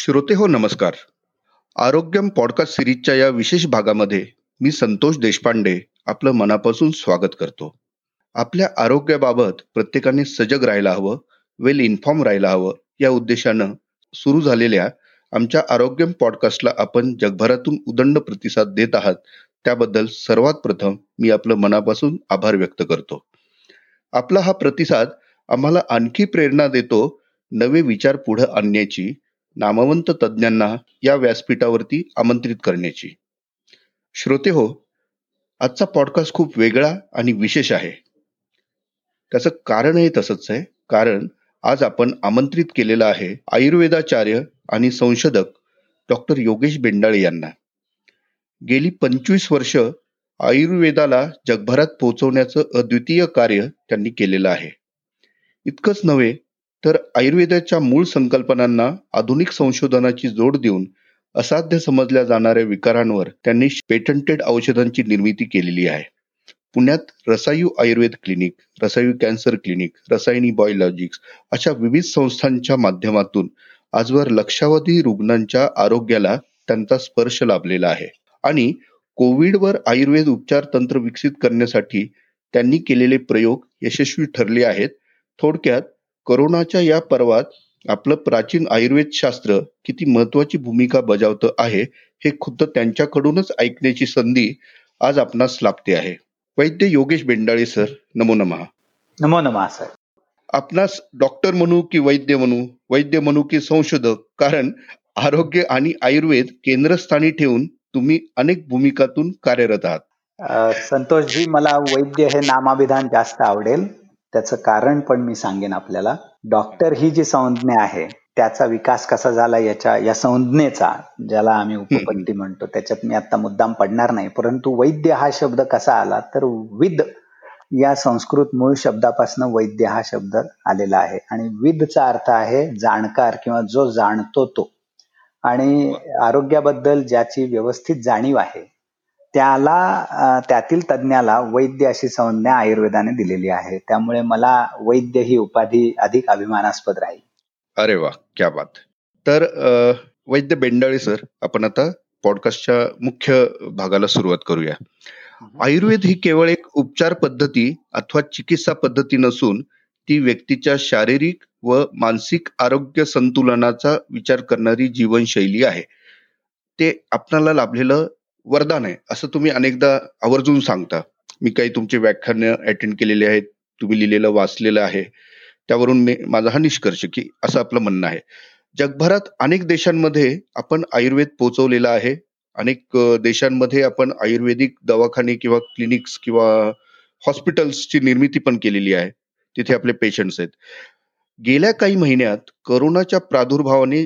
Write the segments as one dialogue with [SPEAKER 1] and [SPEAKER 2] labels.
[SPEAKER 1] श्रोते हो नमस्कार. आरोग्यम पॉडकास्ट सिरीजच्या या विशेष भागामध्ये मी संतोष देशपांडे आपलं मनापासून स्वागत करतो. आपल्या आरोग्याबाबत प्रत्येकाने सजग राहायला हवं वेल इन्फॉर्म राहायला हवं या उद्देशानं सुरू झालेल्या आमच्या आरोग्यम पॉडकास्टला आपण जगभरातून उदंड प्रतिसाद देत आहात त्याबद्दल सर्वात प्रथम मी आपलं मनापासून आभार व्यक्त करतो. आपला हा प्रतिसाद आम्हाला आणखी प्रेरणा देतो नवे विचार पुढे आणण्याची नामवंत तज्ज्ञांना या व्यासपीठावरती आमंत्रित करण्याची. श्रोते हो आजचा पॉडकास्ट खूप वेगळा आणि विशेष आहे. त्याचं कारणही तसंच आहे. कारण आज आपण आमंत्रित केलेलं आहे आयुर्वेदाचार्य आणि संशोधक डॉक्टर योगेश बेंडाळे यांना. गेली पंचवीस वर्ष आयुर्वेदाला जगभरात पोहोचवण्याचं अद्वितीय कार्य त्यांनी केलेलं आहे. इतकंच नव्हे तर आयुर्वेदाच्या मूळ संकल्पनांना आधुनिक संशोधनाची जोड देऊन असाध्य समजल्या जाणाऱ्या विकारांवर त्यांनी पेटंटेड औषधांची निर्मिती केलेली आहे. पुण्यात Rasayu Ayurved clinic Rasayu cancer clinic Rasayani biologics अशा विविध संस्थांच्या माध्यमातून आजवर लक्षावधी रुग्णांच्या आरोग्याला त्यांचा स्पर्श लाभलेला आहे आणि कोविडवर आयुर्वेद उपचार तंत्र विकसित करण्यासाठी त्यांनी केलेले प्रयोग यशस्वी ठरले आहेत. थोडक्यात कोरोनाच्या या पर्वात आपलं प्राचीन आयुर्वेद शास्त्र किती महत्वाची भूमिका बजावतं आहे हे खुद्द त्यांच्याकडूनच ऐकण्याची संधी आज आपणास लाभते आहे. वैद्य योगेश बेंडाळे सर नमो नमः.
[SPEAKER 2] नमो नमः सर.
[SPEAKER 1] आपणास डॉक्टर म्हणू की वैद्य म्हणू वैद्य म्हणू की संशोधक कारण आरोग्य आणि आयुर्वेद केंद्रस्थानी ठेवून तुम्ही अनेक भूमिकातून कार्यरत आहात.
[SPEAKER 2] संतोषजी मला वैद्य हे नामाभिधान जास्त आवडेल. त्याचं कारण पण मी सांगेन आपल्याला. डॉक्टर ही जी संज्ञा आहे त्याचा विकास कसा झाला याच्या या संज्ञेचा ज्याला आम्ही उपपत्ती म्हणतो त्याच्यात मी आता मुद्दाम पडणार नाही. परंतु वैद्य हा शब्द कसा आला तर विद या संस्कृत मूळ शब्दापासून वैद्य हा शब्द आलेला आहे. आणि विदचा अर्थ आहे जाणकार किंवा जो जाणतो तो. आणि आरोग्याबद्दल ज्याची व्यवस्थित जाणीव आहे त्याला त्यातील तज्ज्ञाला वैद्य अशी संज्ञा आयुर्वेदाने दिलेली आहे. त्यामुळे मला वैद्य ही उपाधी अधिक अभिमानास्पद राहील.
[SPEAKER 1] अरे वा क्या बात. तर वैद्य बेंडाळे सर आपण आता पॉडकास्टच्या मुख्य भागाला सुरुवात करूया. आयुर्वेद ही केवळ एक उपचार पद्धती अथवा चिकित्सा पद्धती नसून ती व्यक्तीच्या शारीरिक व मानसिक आरोग्य संतुलनाचा विचार करणारी जीवनशैली आहे. ते आपणाला लाभलेलं वरदान आहे असं तुम्ही अनेकदा आवर्जून सांगता. मी काही तुमचे व्याख्यान अटेंड केलेले आहेत तुम्ही लिहिलेलं वाचलेलं आहे. त्यावरून मी माझा हा निष्कर्ष की असं आपलं म्हणणं आहे. जगभरात अनेक देशांमध्ये आपण आयुर्वेद पोहोचवलेला आहे. अनेक देशांमध्ये आपण आयुर्वेदिक दवाखाने किंवा क्लिनिक्स किंवा हॉस्पिटल्सची निर्मिती पण केलेली आहे. तिथे आपले पेशंट्स आहेत. गेल्या काही महिन्यात करोनाच्या प्रादुर्भावाने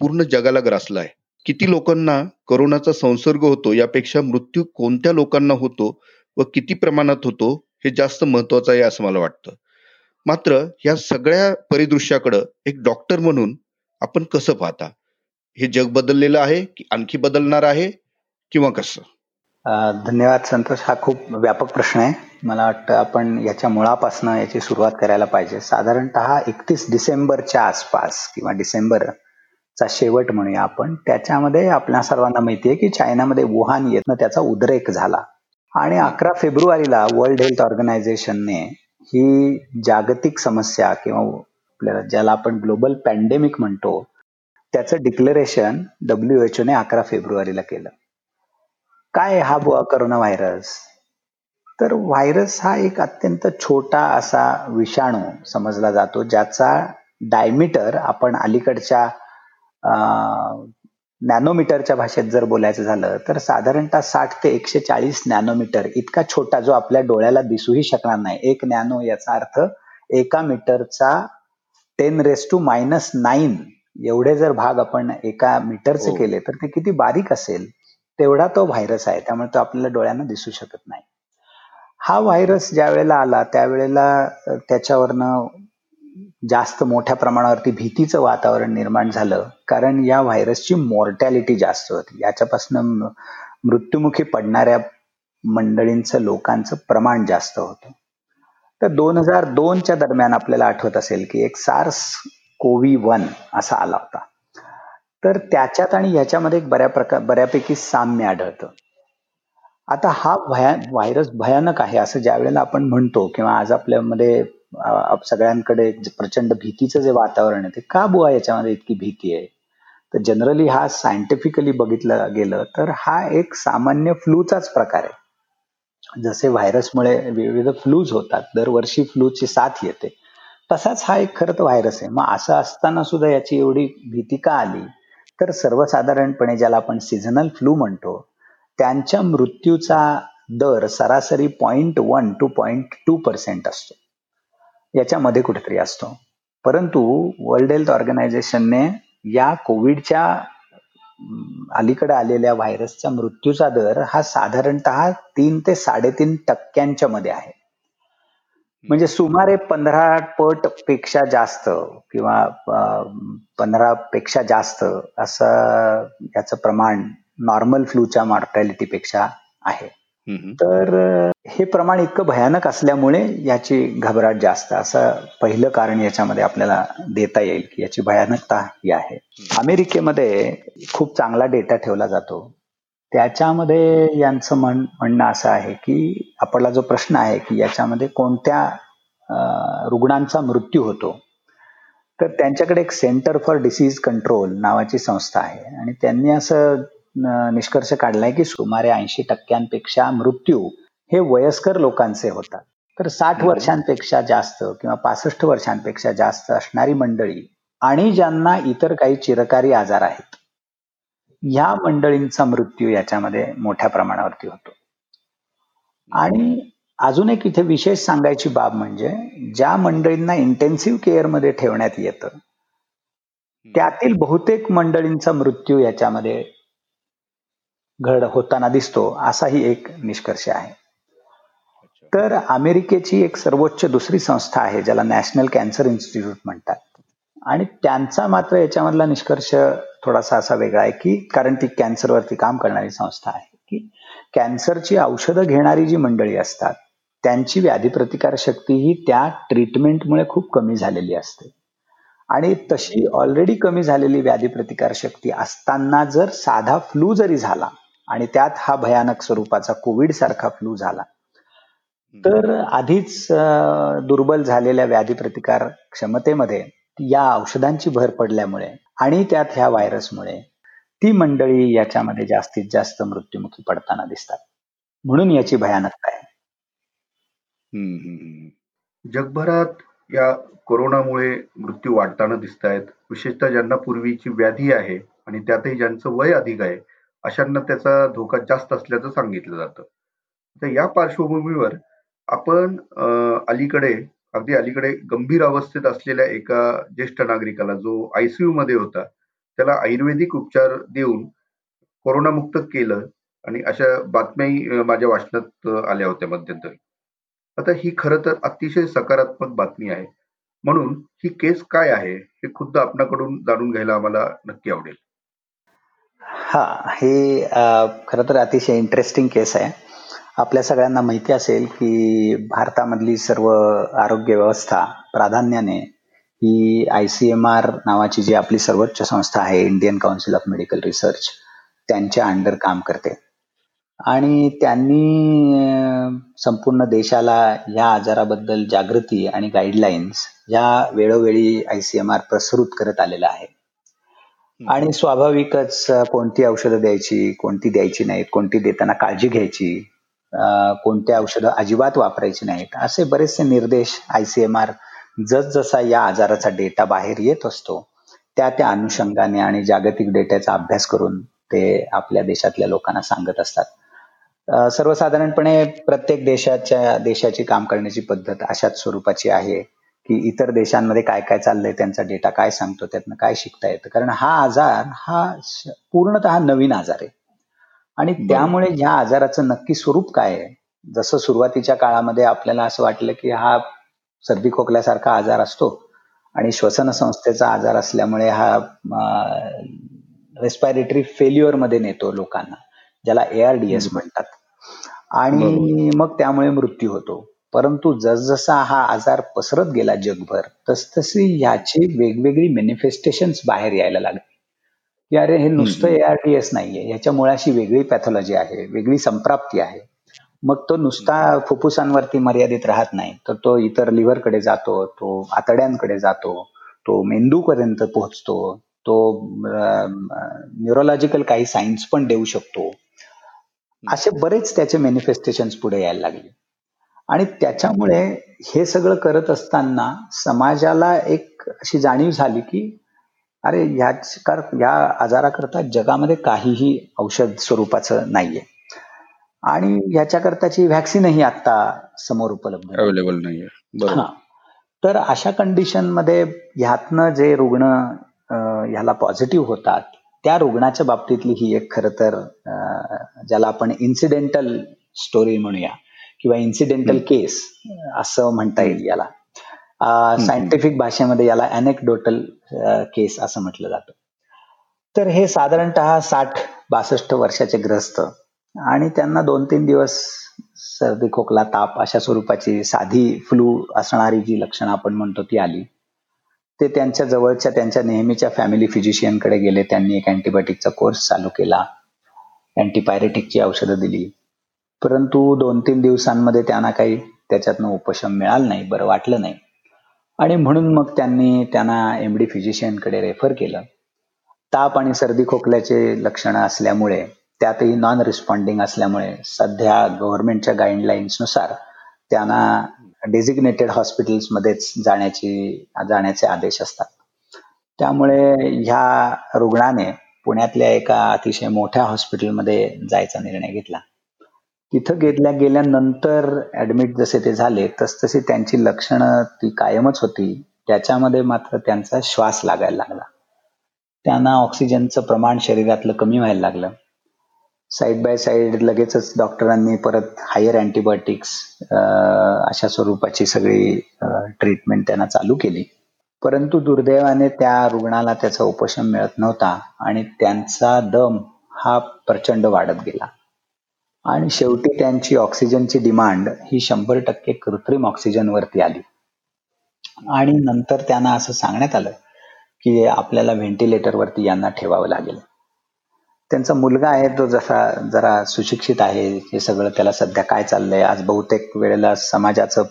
[SPEAKER 1] पूर्ण जगाला ग्रासला आहे. किती लोकांना करोनाचा संसर्ग होतो यापेक्षा मृत्यू कोणत्या लोकांना होतो व किती प्रमाणात होतो हे जास्त महत्वाचं आहे असं मला वाटतं. मात्र या सगळ्या परिदृश्याकडं एक डॉक्टर म्हणून आपण कसं पाहता? हे जग बदललेलं आहे की आणखी बदलणार आहे किंवा कसं?
[SPEAKER 2] धन्यवाद संतोष. हा खूप व्यापक प्रश्न आहे. मला वाटतं आपण याच्या मुळापासून याची सुरुवात करायला पाहिजे. साधारणतः एकतीस डिसेंबरच्या आसपास किंवा डिसेंबर चा शेवट म्हणूया आपण. त्याच्यामध्ये आपल्या सर्वांना माहिती आहे की चायनामध्ये वुहान येतनं त्याचा उद्रेक झाला. आणि अकरा फेब्रुवारीला वर्ल्ड हेल्थ ऑर्गनायझेशनने ही जागतिक समस्या किंवा आपल्याला ज्याला आपण ग्लोबल पॅन्डेमिक म्हणतो त्याचं डिक्लेरेशन डब्ल्यू एच ओने अकरा फेब्रुवारीला केलं. काय हा बुवा करोना व्हायरस? तर व्हायरस हा एक अत्यंत छोटा असा विषाणू समजला जातो ज्याचा डायमीटर आपण अलीकडच्या नॅनोमीटरच्या भाषेत जर बोलायचं झालं तर साधारणतः साठ ते एकशे चाळीस नॅनोमीटर इतका छोटा जो आपल्या डोळ्याला दिसूही शकणार नाही. एक नॅनो याचा अर्थ एका मीटरचा ten raise to minus nine एवढे जर भाग आपण एका मीटरचे हो. केले तर ते किती बारीक असेल तेवढा तो व्हायरस आहे. त्यामुळे तो आपल्याला डोळ्यांना दिसू शकत नाही. हा व्हायरस ज्या वेळेला आला त्यावेळेला त्याच्यावरनं जास्त मोठ्या प्रमाणावरती भीतीचं वातावरण निर्माण झालं कारण या व्हायरसची मॉर्टॅलिटी जास्त होती. याच्यापासून मृत्युमुखी पडणाऱ्या मंडळींचं लोकांचं प्रमाण जास्त होतं. तर दोन हजार दोनच्या दरम्यान आपल्याला आठवत असेल की एक सार्स कोवी वन असा आला होता. तर त्याच्यात आणि ह्याच्यामध्ये एक बऱ्या प्रकार बऱ्यापैकी साम्य आढळतं. आता हा भया व्हायरस भयानक आहे असं ज्या वेळेला आपण म्हणतो किंवा आज आपल्यामध्ये सगळ्यांकडे प्रचंड भीतीचं जे वातावरण आहे ते का बुवा याच्यामध्ये इतकी भीती आहे? तर जनरली हा सायंटिफिकली बघितलं गेलं तर हा एक सामान्य फ्लूचाच प्रकार आहे. जसे व्हायरसमुळे विविध फ्लूज होतात दरवर्षी फ्लूची साथ येते. तसाच हा एक खरं तर व्हायरस आहे. मग असं असताना सुद्धा याची एवढी भीती का आली? तर सर्वसाधारणपणे ज्याला आपण सीझनल फ्लू म्हणतो त्यांच्या मृत्यूचा दर सरासरी point one two point two percent असतो. याच्यामध्ये कुठेतरी असतो. परंतु वर्ल्ड हेल्थ ऑर्गनायझेशनने या कोविडच्या अलीकडे आलेल्या व्हायरसचा मृत्यूचा दर हा साधारणत तीन ते साडेतीन टक्क्यांच्या मध्ये आहे. म्हणजे सुमारे पंधरा पटपेक्षा जास्त किंवा पंधरा पेक्षा जास्त असं याचं प्रमाण नॉर्मल फ्लूच्या मॉर्टॅलिटीपेक्षा आहे. तर हे प्रमाण इतकं भयानक असल्यामुळे याची घबराट जास्त. असं पहिलं कारण याच्यामध्ये आपल्याला देता येईल की याची भयानकता ही आहे. अमेरिकेमध्ये खूप चांगला डेटा ठेवला जातो. त्याच्यामध्ये यांचं म्हण म्हणणं असं आहे की आपला जो प्रश्न आहे की याच्यामध्ये कोणत्या रुग्णांचा मृत्यू होतो. तर त्यांच्याकडे एक सेंटर फॉर डिसीज कंट्रोल नावाची संस्था आहे. आणि त्यांनी असं निष्कर्ष काढलाय की सुमारे ऐंशी टक्क्यांपेक्षा मृत्यू हे वयस्कर लोकांचे होतात. तर साठ वर्षांपेक्षा जास्त किंवा पासष्ट वर्षांपेक्षा जास्त असणारी मंडळी आणि ज्यांना इतर काही चिरकारी आजार आहेत ह्या मंडळींचा मृत्यू याच्यामध्ये मोठ्या प्रमाणावरती होतो. आणि अजून एक इथे विशेष सांगायची बाब म्हणजे ज्या मंडळींना इंटेन्सिव्ह केअरमध्ये ठेवण्यात येतं त्यातील बहुतेक मंडळींचा मृत्यू याच्यामध्ये घड होताना दिसतो असाही एक निष्कर्ष आहे. तर अमेरिकेची एक सर्वोच्च दुसरी संस्था आहे ज्याला नॅशनल कॅन्सर इन्स्टिट्यूट म्हणतात. आणि त्यांचा मात्र याच्यामधला निष्कर्ष थोडासा असा वेगळा आहे की कारण ती कॅन्सरवरती काम करणारी संस्था आहे की कॅन्सरची औषधं घेणारी जी मंडळी असतात त्यांची व्याधी प्रतिकार शक्ती ही त्या ट्रीटमेंटमुळे खूप कमी झालेली असते. आणि तशी ऑलरेडी कमी झालेली व्याधी प्रतिकार शक्ती असताना जर साधा फ्लू जरी झाला आणि त्यात हा भयानक स्वरूपाचा कोविड सारखा फ्लू झाला. तर आधीच दुर्बल झालेल्या व्याधी प्रतिकार क्षमतेमध्ये या औषधांची भर पडल्यामुळे आणि त्यात ह्या व्हायरसमुळे ती मंडळी याच्यामध्ये जास्तीत जास्त मृत्युमुखी पडताना दिसतात. म्हणून याची भयानकता आहे.
[SPEAKER 1] जगभरात या कोरोनामुळे मृत्यू वाढताना दिसत आहेत विशेषतः ज्यांना पूर्वीची व्याधी आहे आणि त्यातही ज्यांचं वय अधिक आहे अशांना त्याचा धोका जास्त असल्याचं सांगितलं जातं. तर या पार्श्वभूमीवर आपण अलीकडे अगदी अलीकडे गंभीर अवस्थेत असलेल्या एका ज्येष्ठ नागरिकाला जो आयसीयू मध्ये होता त्याला आयुर्वेदिक उपचार देऊन कोरोनामुक्त केलं आणि अशा बातम्याही माझ्या वाचनात आल्या होत्या मध्यंतरी. आता ही खरं तर अतिशय सकारात्मक बातमी आहे. म्हणून ही केस काय आहे हे खुद्द आपणाकडून जाणून घ्यायला आम्हाला नक्की आवडेल.
[SPEAKER 2] हा हे खरं तर अतिशय इंटरेस्टिंग केस आहे. आपल्या सगळ्यांना माहिती असेल की भारतामधली सर्व आरोग्य व्यवस्था प्राधान्याने ही आय सी एम आर नावाची जी आपली सर्वोच्च संस्था आहे Indian Council of Medical Research त्यांच्या अंडर काम करते. आणि त्यांनी संपूर्ण देशाला या आजाराबद्दल जागृती आणि गाईडलाईन्स या वेळोवेळी आय सी एम आर प्रसृत करत आलेलं आहे. आणि स्वाभाविकच कोणती औषधं द्यायची कोणती द्यायची नाहीत कोणती देताना काळजी घ्यायची कोणत्या औषधं अजिबात वापरायची नाहीत असे बरेचसे निर्देश आयसीएमआर जसजसा या आजाराचा डेटा बाहेर येत असतो त्या त्या अनुषंगाने आणि जागतिक डेटाचा अभ्यास करून ते आपल्या देशातल्या लोकांना सांगत असतात. सर्वसाधारणपणे प्रत्येक देशाच्या देशाची काम करण्याची पद्धत अशाच स्वरूपाची आहे. की इतर देशांमध्ये काय काय चाललंय त्यांचा डेटा काय सांगतो त्यातनं काय शिकता येतं. कारण हा आजार हा पूर्णतः नवीन आजार आहे. आणि त्यामुळे ह्या आजाराचं नक्की स्वरूप काय आहे? जसं सुरुवातीच्या काळामध्ये आपल्याला असं वाटलं की हा सर्दी खोकल्यासारखा आजार असतो आणि श्वसन संस्थेचा आजार असल्यामुळे हा रेस्पायरेटरी फेल्युअरमध्ये नेतो लोकांना ज्याला एआरडीएस म्हणतात. आणि मग त्यामुळे मृत्यू होतो. परंतु जसजसा हा आजार पसरत गेला जगभर तसतशी ह्याची वेगवेगळी मॅनिफेस्टेशन बाहेर यायला लागली. की अरे हे नुसतं एआरटीएस नाहीये. याच्या मुळाशी वेगळी पॅथॉलॉजी आहे वेगळी संप्राप्ती आहे. मग तो नुसता फुफ्फुसांवरती मर्यादित राहत नाही. तर तो इतर लिव्हरकडे जातो तो आतड्यांकडे जातो तो मेंदूपर्यंत पोहोचतो तो न्यूरोलॉजिकल काही सायन्स पण देऊ शकतो. असे बरेच त्याचे मॅनिफेस्टेशन पुढे यायला लागले. आणि त्याच्यामुळे हे सगळं करत असताना समाजाला एक अशी जाणीव झाली की अरे ह्या या आजाराकरता जगामध्ये काहीही औषध स्वरूपाचं नाहीये. आणि ह्याच्याकरताची व्हॅक्सिनही आता समोर उपलब्ध
[SPEAKER 1] अवेलेबल नाहीये.
[SPEAKER 2] तर अशा कंडिशनमध्ये ह्यातनं जे रुग्ण ह्याला पॉझिटिव्ह होतात त्या रुग्णाच्या बाबतीतली ही एक खर तर ज्याला आपण इन्सिडेंटल स्टोरी म्हणूया. किंवा इन्सिडेंटल केस असं म्हणता येईल याला. सायंटिफिक भाषेमध्ये याला अनेक्डोटल केस असं म्हटलं जातं. तर हे साधारणत साठ बासष्ट वर्षाचे ग्रस्त आणि त्यांना दोन तीन दिवस सर्दी खोकला ताप अशा स्वरूपाची साधी फ्लू असणारी जी लक्षणं आपण म्हणतो ती आली. ते त्यांच्या जवळच्या त्यांच्या नेहमीच्या फॅमिली फिजिशियनकडे गेले. त्यांनी एक अँटीबायोटिकचा कोर्स चालू केला. अँटीपायरेटिकची औषधं दिली. परंतु दोन तीन दिवसांमध्ये त्यांना काही त्याच्यातनं उपशम मिळालं नाही बरं वाटलं नाही. आणि म्हणून मग त्यांनी त्यांना एम डी फिजिशियनकडे रेफर केलं. ताप आणि सर्दी खोकल्याचे लक्षणं असल्यामुळे त्यातही नॉन रिस्पॉन्डिंग असल्यामुळे सध्या गव्हर्नमेंटच्या गाईडलाईन्सनुसार त्यांना डेझिग्नेटेड हॉस्पिटल्समध्येच जाण्याची जाण्याचे आदेश असतात. त्यामुळे ह्या रुग्णाने पुण्यातल्या एका अतिशय मोठ्या हॉस्पिटलमध्ये जायचा निर्णय घेतला. तिथं गेल्या गेल्यानंतर ऍडमिट जसे ते झाले तसतशी त्यांची लक्षणं ती कायमच होती. त्याच्यामध्ये मात्र त्यांचा श्वास लागायला लागला. त्यांना ऑक्सिजनचं प्रमाण शरीरातलं कमी व्हायला लागलं. साईड बाय साईड लगेचच डॉक्टरांनी परत हायर अँटीबायोटिक्स अशा स्वरूपाची सगळी ट्रीटमेंट त्यांना चालू केली. परंतु दुर्दैवाने त्या रुग्णाला त्याचा उपशम मिळत नव्हता आणि त्यांचा दम हा प्रचंड वाढत गेला. आणि शेवटी त्यांची ऑक्सिजनची डिमांड ही शंभर टक्के कृत्रिम ऑक्सिजनवरती आली. आणि नंतर त्यांना असं सांगण्यात आलं की आपल्याला व्हेंटिलेटरवरती यांना ठेवावं लागेल. त्यांचा मुलगा आहे तो जसा जरा सुशिक्षित आहे हे सगळं त्याला सध्या काय चाललंय? आज बहुतेक वेळेला समाजाचं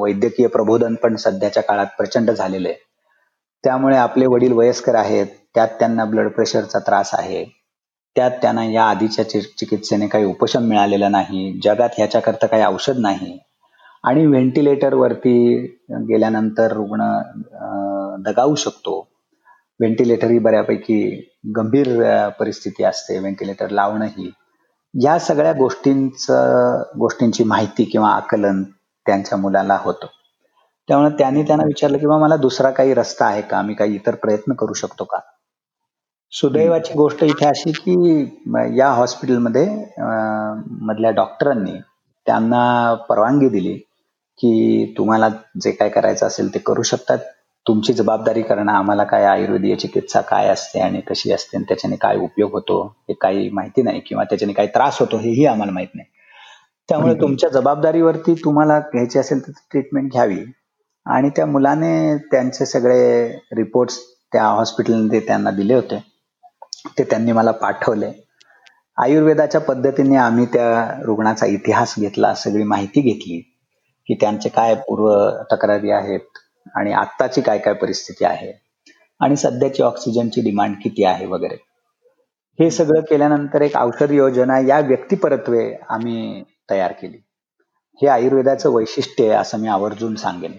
[SPEAKER 2] वैद्यकीय प्रबोधन पण सध्याच्या काळात प्रचंड झालेलं आहे. त्यामुळे आपले वडील वयस्कर आहेत त्यात त्यांना ब्लड प्रेशरचा त्रास आहे. त्यात त्यांना या आधीच्या चिकित्सेने काही उपशम मिळालेला नाही जगात ह्याच्याकरता काही औषध नाही. आणि व्हेंटिलेटरवरती गेल्यानंतर रुग्ण दगावू शकतो. व्हेंटिलेटर ही बऱ्यापैकी गंभीर परिस्थिती असते व्हेंटिलेटर लावणं ही या सगळ्या गोष्टींच गोष्टींची माहिती किंवा आकलन त्यांच्या मुलाला होतं. त्यामुळे त्यांनी त्यांना विचारलं किंवा मला दुसरा काही रस्ता आहे का? मी काही इतर प्रयत्न करू शकतो का? सुदैवाची गोष्ट इथे अशी की या हॉस्पिटलमध्ये मधल्या डॉक्टरांनी त्यांना परवानगी दिली की तुम्हाला जे काय करायचं असेल ते करू शकतात. तुमची जबाबदारी करणं आम्हाला काय आयुर्वेदीय चिकित्सा काय असते आणि कशी असते आणि त्याच्याने काय उपयोग होतो हे काही माहिती नाही किंवा त्याच्याने काही त्रास होतो हेही आम्हाला माहीत नाही. त्यामुळे तुमच्या जबाबदारीवरती तुम्हाला घ्यायची असेल तर ट्रीटमेंट घ्यावी. आणि त्या मुलाने त्यांचे सगळे रिपोर्ट्स त्या हॉस्पिटलमध्ये त्यांना दिले होते. ते त्यांनी मला पाठवले. आयुर्वेदाच्या पद्धतीने आम्ही त्या रुग्णाचा इतिहास घेतला सगळी माहिती घेतली की त्यांचे काय पूर्व तक्रारी आहेत आणि आत्ताची काय काय परिस्थिती आहे आणि सध्याची ऑक्सिजनची डिमांड किती आहे वगैरे. हे सगळं केल्यानंतर एक औषध योजना या व्यक्तिपरत्वे आम्ही तयार केली. हे आयुर्वेदाचं वैशिष्ट्य आहे असं मी आवर्जून सांगेन.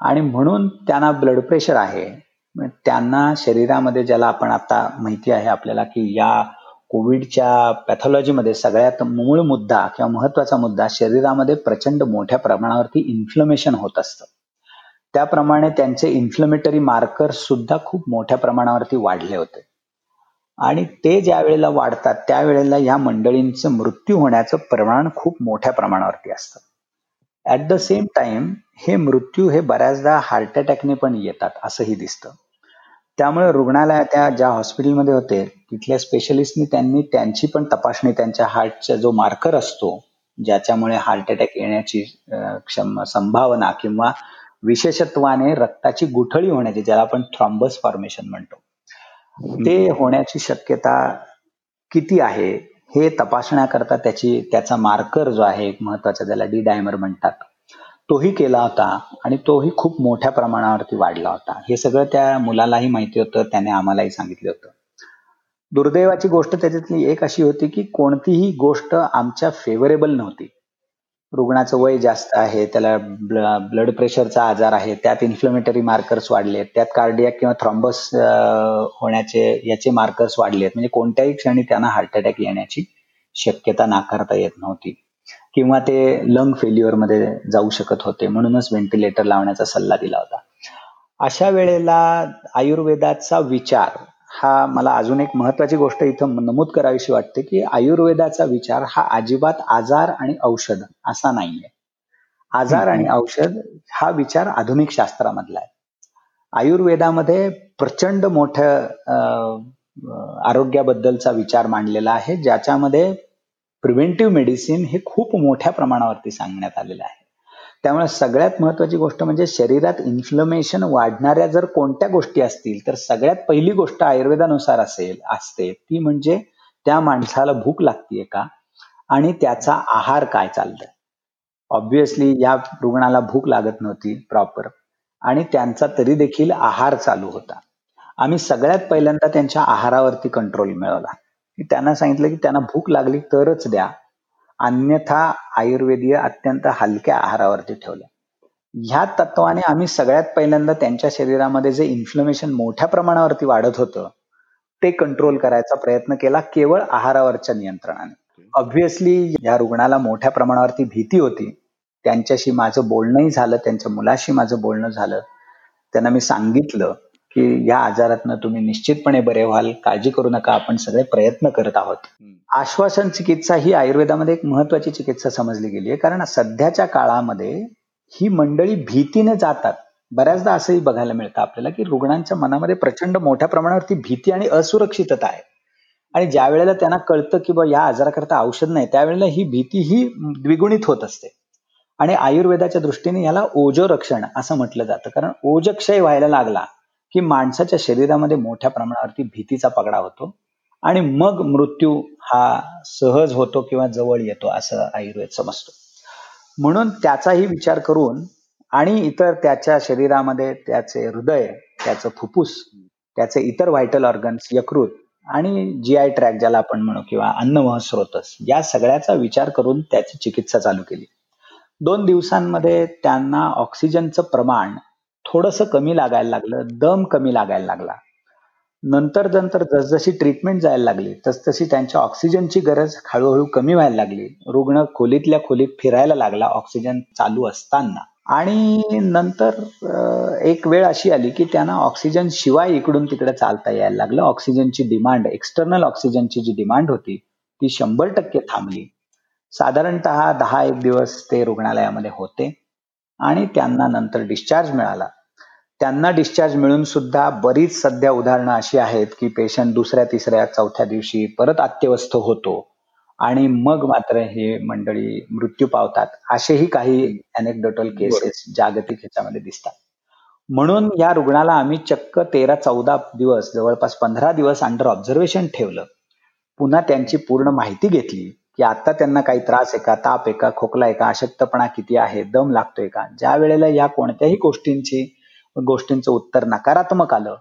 [SPEAKER 2] आणि म्हणून त्यांना ब्लड प्रेशर आहे त्यांना शरीरामध्ये ज्याला आपण आता माहिती आहे आपल्याला की या कोविडच्या पॅथॉलॉजीमध्ये सगळ्यात मूळ मुद्दा किंवा महत्त्वाचा मुद्दा शरीरामध्ये प्रचंड मोठ्या प्रमाणावरती इन्फ्लमेशन होत असतं. त्याप्रमाणे त्यांचे इन्फ्लमेटरी मार्कर्स सुद्धा खूप मोठ्या प्रमाणावरती वाढले होते. आणि ते ज्या वेळेला वाढतात त्यावेळेला या मंडळींचं मृत्यू होण्याचं प्रमाण खूप मोठ्या प्रमाणावरती असतं. ऍट द सेम टाइम हे मृत्यू हे बऱ्याचदा हार्ट अटॅकने पण येतात असंही दिसतं. त्यामुळे रुग्णालयात त्या ज्या हॉस्पिटलमध्ये होते तिथल्या स्पेशलिस्टनी त्यांनी त्यांची पण तपासणी त्यांच्या हार्टचा जो मार्कर असतो ज्याच्यामुळे हार्ट अटॅक येण्याची क्षम संभावना किंवा विशेषत्वाने रक्ताची गुठळी होण्याची ज्याला आपण थ्रॉम्बस फॉर्मेशन म्हणतो. ते होण्याची शक्यता किती आहे हे तपासण्याकरता त्याची त्याचा मार्कर जो आहे एक महत्त्वाचा ज्याला डी डायमर म्हणतात. तोही केला होता आणि तोही खूप मोठ्या प्रमाणावरती वाढला होता. हे सगळं त्या मुलालाही माहिती होतं त्याने आम्हालाही सांगितलं होतं. दुर्दैवाची गोष्ट त्याच्यातली एक अशी होती की कोणतीही गोष्ट आमच्या फेवरेबल नव्हती. रुग्णाचं वय जास्त आहे त्याला ब्लड प्रेशरचा आजार आहे त्यात इन्फ्लमेटरी मार्कर्स वाढलेत त्यात कार्डियाक किंवा थ्रॉम्बस होण्याचे याचे मार्कर्स वाढलेत म्हणजे कोणत्याही क्षणी त्यांना हार्ट अटॅक येण्याची शक्यता नाकारता येत नव्हती. किंवा ते लंग फेल्युअरमध्ये जाऊ शकत होते म्हणूनच व्हेंटिलेटर लावण्याचा सल्ला दिला होता. अशा वेळेला आयुर्वेदाचा विचार हा मला अजून एक महत्वाची गोष्ट इथं नमूद करावीशी वाटते की आयुर्वेदाचा विचार हा अजिबात आजार आणि औषध असा नाहीये. आजार आणि औषध हा विचार आधुनिक शास्त्रामधला आहे. आयुर्वेदामध्ये प्रचंड मोठ्या आरोग्याबद्दलचा विचार मांडलेला आहे ज्याच्यामध्ये प्रिव्हेंटिव्ह मेडिसिन हे खूप मोठ्या प्रमाणावरती सांगण्यात आलेलं आहे. त्यामुळे सगळ्यात महत्वाची गोष्ट म्हणजे शरीरात इन्फ्लमेशन वाढणाऱ्या जर कोणत्या गोष्टी असतील तर सगळ्यात पहिली गोष्ट आयुर्वेदानुसार असेल असते ती म्हणजे त्या माणसाला भूक लागतीये का? आणि त्याचा आहार काय चाललाय ऑब्विसली या रुग्णाला भूक लागत नव्हती प्रॉपर आणि त्यांचा तरी देखील आहार चालू होता. आम्ही सगळ्यात पहिल्यांदा त्यांच्या आहारावरती कंट्रोल मिळवला. त्यांना सांगितलं की त्यांना भूक लागली तरच द्या. अन्यथा आयुर्वेदीय अत्यंत हलक्या आहारावरती ठेवलं ह्या तत्वाने आम्ही सगळ्यात पहिल्यांदा त्यांच्या शरीरामध्ये जे इन्फ्लमेशन मोठ्या प्रमाणावरती वाढत होतं ते कंट्रोल करायचा प्रयत्न केला केवळ आहारावरच्या नियंत्रणाने. ऑब्व्हियसली या रुग्णाला मोठ्या प्रमाणावरती भीती होती. त्यांच्याशी माझं बोलणंही झालं त्यांच्या मुलाशी माझं बोलणं झालं. त्यांना मी सांगितलं की या आजारातनं तुम्ही निश्चितपणे बरे व्हाल काळजी करू नका आपण सगळे प्रयत्न करत आहोत. आश्वासन चिकित्सा ही आयुर्वेदामध्ये एक महत्वाची चिकित्सा समजली गेली आहे. कारण सध्याच्या काळामध्ये ही मंडळी भीतीने जातात. बऱ्याचदा असंही बघायला मिळतं आपल्याला की रुग्णांच्या मनामध्ये प्रचंड मोठ्या प्रमाणावरती भीती आणि असुरक्षितता आहे. आणि ज्या वेळेला त्यांना कळतं की बा या आजाराकरता औषध नाही त्यावेळेला ही भीती ही द्विगुणित होत असते. आणि आयुर्वेदाच्या दृष्टीने याला ओजो रक्षण असं म्हटलं जातं. कारण ओजक्षय व्हायला लागला की माणसाच्या शरीरामध्ये मोठ्या प्रमाणावरती भीतीचा पगडा होतो आणि मग मृत्यू हा सहज होतो किंवा जवळ येतो असं आयुर्वेद समजतो. म्हणून त्याचाही विचार करून आणि इतर त्याच्या शरीरामध्ये त्याचे हृदय त्याचं फुफ्फुस त्याचे इतर व्हायटल ऑर्गन्स यकृत आणि जी आय ट्रॅक ज्याला आपण म्हणू किंवा अन्नवह स्रोतस या सगळ्याचा विचार करून त्याची चिकित्सा चालू केली. दोन दिवसांमध्ये त्यांना ऑक्सिजनचं प्रमाण थोडस कमी लागायला लागलं दम कमी लागायला लागला. नंतर नंतर जसजशी ट्रीटमेंट जायला लागली तसतशी त्यांच्या ऑक्सिजनची गरज हळूहळू कमी व्हायला लागली. रुग्ण खोलीतल्या खोलीत फिरायला लागला ऑक्सिजन चालू असताना. आणि नंतर एक वेळ अशी आली की त्यांना ऑक्सिजन शिवाय इकडून तिकडे चालता यायला लागलं. ऑक्सिजनची डिमांड एक्सटर्नल ऑक्सिजनची जी डिमांड होती ती शंभर टक्के थांबली. साधारणत दहा एक दिवस ते रुग्णालयामध्ये होते. आणि त्यांना नंतर डिस्चार्ज मिळाला. त्यांना डिस्चार्ज मिळून सुद्धा बरीच सध्या उदाहरणं अशी आहेत की पेशंट दुसऱ्या तिसऱ्या चौथ्या दिवशी परत अत्यवस्थ होतो आणि मग मात्र हे मंडळी मृत्यू पावतात. असेही काही अनेक्डोटल केसेस जागतिक ह्याच्यामध्ये दिसतात. म्हणून या रुग्णाला आम्ही चक्क तेरा चौदा दिवस जवळपास पंधरा दिवस अंडर ऑब्झर्वेशन ठेवलं. पुन्हा त्यांची पूर्ण माहिती घेतली. की आता त्यांना काही त्रास आहे का ताप आहे का खोकला आहे का अशक्तपणा किती आहे दम लागतोय का? ज्या वेळेला या कोणत्याही गोष्टींची गोष्टींचं उत्तर नकारात्मक आलं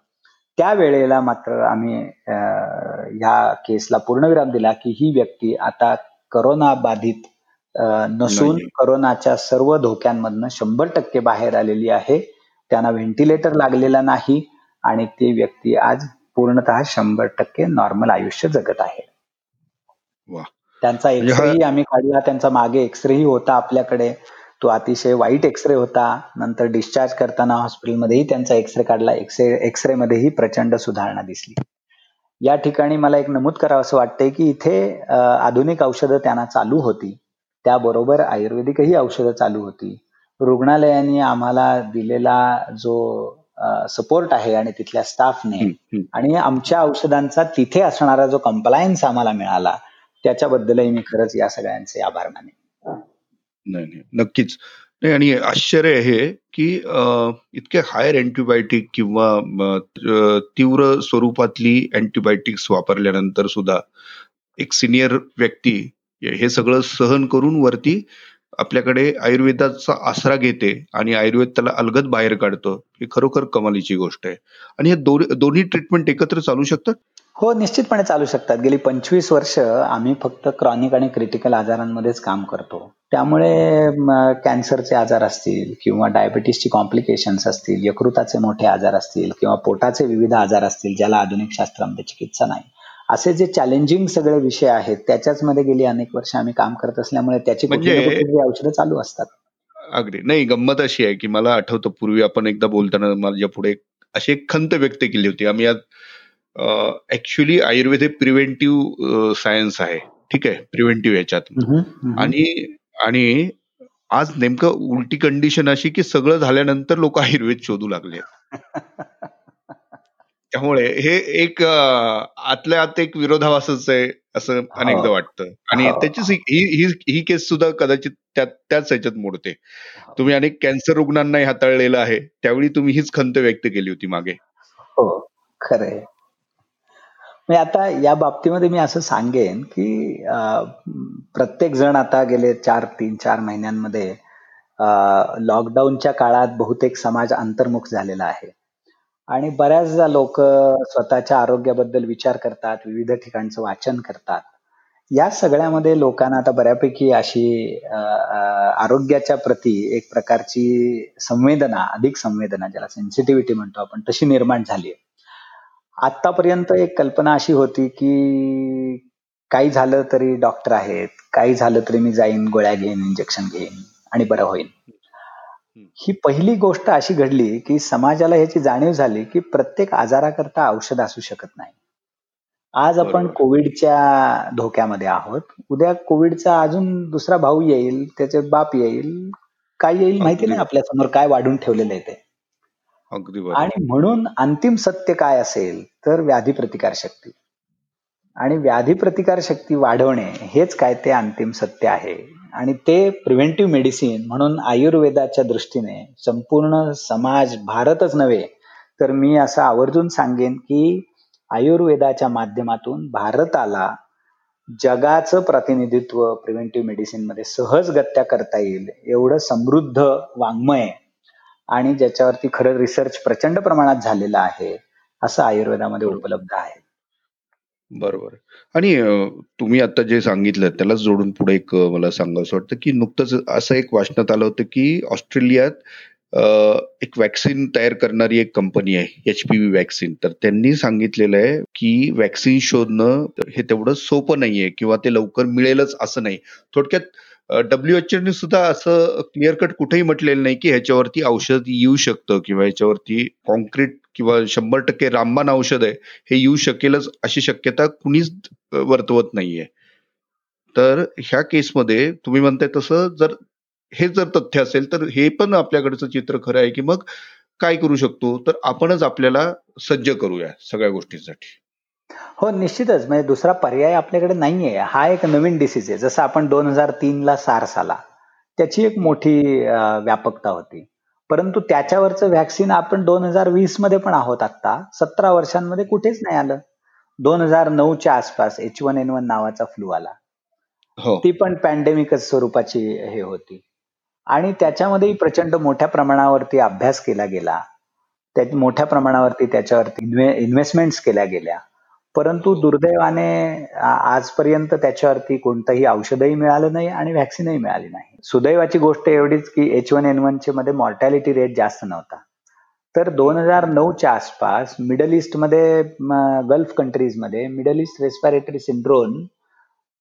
[SPEAKER 2] त्या वेळेला मात्र आम्ही ह्या केसला पूर्णविराम दिला की ही व्यक्ती आता करोना बाधित नसून करोनाच्या सर्व धोक्यांमधनं शंभर टक्के बाहेर आलेली आहे. त्यांना व्हेंटिलेटर लागलेला नाही आणि ती व्यक्ती आज पूर्णतः शंभर टक्के नॉर्मल आयुष्य जगत आहे. त्यांचा म्हणजे एक्सरेही आम्ही काढला त्यांचा मागे एक्सरेही होता आपल्याकडे. तो अतिशय वाईट एक्सरे होता. नंतर डिस्चार्ज करताना हॉस्पिटलमध्येही त्यांचा एक्सरे काढला. एक्सरे एक्सरे मध्येही प्रचंड सुधारणा दिसली. या ठिकाणी मला एक नमूद करावं असं वाटतंय की इथे आधुनिक औषधं त्यांना चालू होती. त्याबरोबर आयुर्वेदिकही औषधं चालू होती. रुग्णालयाने आम्हाला दिलेला जो सपोर्ट आहे आणि तिथल्या स्टाफने आणि आमच्या औषधांचा तिथे असणारा जो कंप्लायन्स आम्हाला मिळाला त्याच्याबद्दलही मी खरंच या सगळ्यांचे आभार माने
[SPEAKER 1] नाही नाही. नक्कीच. नाही आणि आश्चर्य हे की इतके हायर अँटीबायोटिक किंवा तीव्र स्वरूपातली अँटीबायोटिक्स वापरल्यानंतर सुद्धा एक सिनियर व्यक्ती हे सगळं सहन करून वरती आपल्याकडे आयुर्वेदाचा आसरा घेते आणि आयुर्वेद त्याला अलगद बाहेर काढतं ही खरोखर कमालीची गोष्ट आहे. आणि हे दोन्ही ट्रीटमेंट एकत्र चालू शकतात?
[SPEAKER 2] हो निश्चितपणे चालू शकतात. गेली पंचवीस वर्ष आम्ही फक्त क्रॉनिक आणि क्रिटिकल आजारांमध्येच काम करतो. त्यामुळे कॅन्सरचे आजार असतील किंवा डायबिटीसची कॉम्प्लिकेशन्स असतील यकृताचे मोठे आजार असतील किंवा पोटाचे विविध आजार असतील ज्याला आधुनिक शास्त्रामध्ये चिकित्सा नाही. असे जे चॅलेंजिंग सगळे विषय आहेत त्याच्याच मध्ये गेली अनेक वर्ष आम्ही काम करत असल्यामुळे त्याची म्हणजे औषधं चालू असतात.
[SPEAKER 1] अगदी. नाही गंमत अशी आहे की मला आठवतं पूर्वी आपण एकदा बोलताना माझ्या पुढे अशी एक खंत व्यक्त केली होती. आम्ही आज ऍक्च्युली आयुर्वेद हे प्रिव्हेंटिव्ह सायन्स आहे. ठीक आहे? प्रिव्हेंटिव्ह याच्यात. आणि आणि आज नेमकं उलटी कंडिशन अशी की सगळं झाल्यानंतर लोक आयुर्वेद शोधू लागले त्यामुळे हे एक आतल्या आत एक विरोधाभासच आहे असं अनेकदा. वाटतं. आणि हो. त्याची ही ही केस सुद्धा कदाचित त्याच ह्याच्यात मोडते. तुम्ही अनेक कॅन्सर रुग्णांनाही हाताळलेलं आहे. त्यावेळी तुम्ही हीच खंत व्यक्त केली होती मागे.
[SPEAKER 2] हो. खरंय म्हणजे आता या बाबतीमध्ये मी असं सांगेन की प्रत्येक जण आता गेले चार तीन चार महिन्यांमध्ये लॉकडाऊनच्या काळात बहुतेक समाज अंतर्मुख झालेला आहे. आणि बऱ्याचदा लोक स्वतःच्या आरोग्याबद्दल विचार करतात विविध ठिकाणचं वाचन करतात. या सगळ्यामध्ये लोकांना आता बऱ्यापैकी अशी आरोग्याच्या प्रती एक प्रकारची संवेदना अधिक संवेदना ज्याला सेन्सिटिव्हिटी म्हणतो आपण तशी निर्माण झाली आहे. आतापर्यंत एक कल्पना अशी होती की काही झालं तरी डॉक्टर आहेत काही झालं तरी मी जाईन गोळ्या घेईन इंजेक्शन घेईन आणि बरं होईल. ही पहिली गोष्ट अशी घडली की समाजाला ह्याची जाणीव झाली की प्रत्येक आजाराकरता औषध असू शकत नाही. आज आपण कोविडच्या धोक्यामध्ये आहोत. उद्या कोविडचा अजून दुसरा भाऊ येईल त्याचे बाप येईल काय येईल माहिती नाही आपल्यासमोर काय वाढून ठेवलेलं आहे ते. आणि म्हणून अंतिम सत्य काय असेल तर व्याधी प्रतिकार शक्ती. आणि व्याधी प्रतिकार शक्ती वाढवणे हेच काय ते अंतिम सत्य आहे. आणि ते प्रिव्हेंटिव्ह मेडिसिन म्हणून आयुर्वेदाच्या दृष्टीने संपूर्ण समाज भारतच नव्हे तर मी असं आवर्जून सांगेन की आयुर्वेदाच्या माध्यमातून भारताला जगाचं प्रतिनिधित्व प्रिव्हेंटिव्ह मेडिसिनमध्ये सहजगत्या करता येईल एवढं समृद्ध वाङ्मय आणि ज्याच्यावरती खरं रिसर्च प्रचंड प्रमाणात झालेला आहे असं आयुर्वेदामध्ये उपलब्ध आहे.
[SPEAKER 1] बरोबर. आणि तुम्ही आता जे सांगितलं त्यालाच जोडून पुढे एक मला सांगावं वाटतं की नुकतंच असं एक वाचनात आलं होतं की ऑस्ट्रेलियात एक वॅक्सिन तयार करणारी एक कंपनी आहे एच पी व्ही वॅक्सिन तर त्यांनी सांगितलेलं आहे की वॅक्सिन शोधणं हे तेवढं सोपं नाहीये किंवा ते लवकर मिळेलच असं नाही. थोडक्यात डब्ल्यू एच सुद्धा असं क्लिअर कट कुठेही म्हटलेलं नाही की ह्याच्यावरती औषध येऊ शकतं किंवा ह्याच्यावरती कॉन्क्रीट किंवा शंभर टक्के रामबाण औषध आहे हे येऊ शकेलच अशी शक्यता कुणीच वर्तवत नाहीये. तर ह्या केसमध्ये तुम्ही म्हणताय तसं जर हे जर तथ्य असेल तर हे पण आपल्याकडचं चित्र खरं आहे की मग काय करू शकतो? तर आपणच आपल्याला सज्ज करूया सगळ्या गोष्टींसाठी.
[SPEAKER 2] हो निश्चितच. म्हणजे दुसरा पर्याय आपल्याकडे नाहीये. हा एक नवीन डिसीज आहे. जसं आपण दोन हजार तीन ला सार्स आला. त्याची एक मोठी व्यापकता होती. परंतु त्याच्यावरचं व्हॅक्सिन आपण दोन हजार वीसमध्ये पण आहोत आता सतरा वर्षांमध्ये कुठेच नाही आलं. दोन हजार नऊच्या आसपास एच वन एन वन नावाचा फ्लू आला. हो. ती पण पॅन्डेमिकच स्वरूपाची हे होती. आणि त्याच्यामध्येही प्रचंड मोठ्या प्रमाणावरती अभ्यास केला गेला. त्या मोठ्या प्रमाणावरती त्याच्यावरती इन्व्हेस्टमेंट्स केल्या गेल्या. परंतु दुर्दैवाने आजपर्यंत त्याच्यावरती कोणतंही औषधही मिळालं नाही आणि व्हॅक्सिनही मिळाली नाही. सुदैवाची गोष्ट एवढीच की एच वन एन वनचे मध्ये मॉर्टॅलिटी रेट जास्त नव्हता. तर दोन हजार नऊच्या आसपास मिडल ईस्टमध्ये गल्फ कंट्रीजमध्ये Middle East respiratory syndrome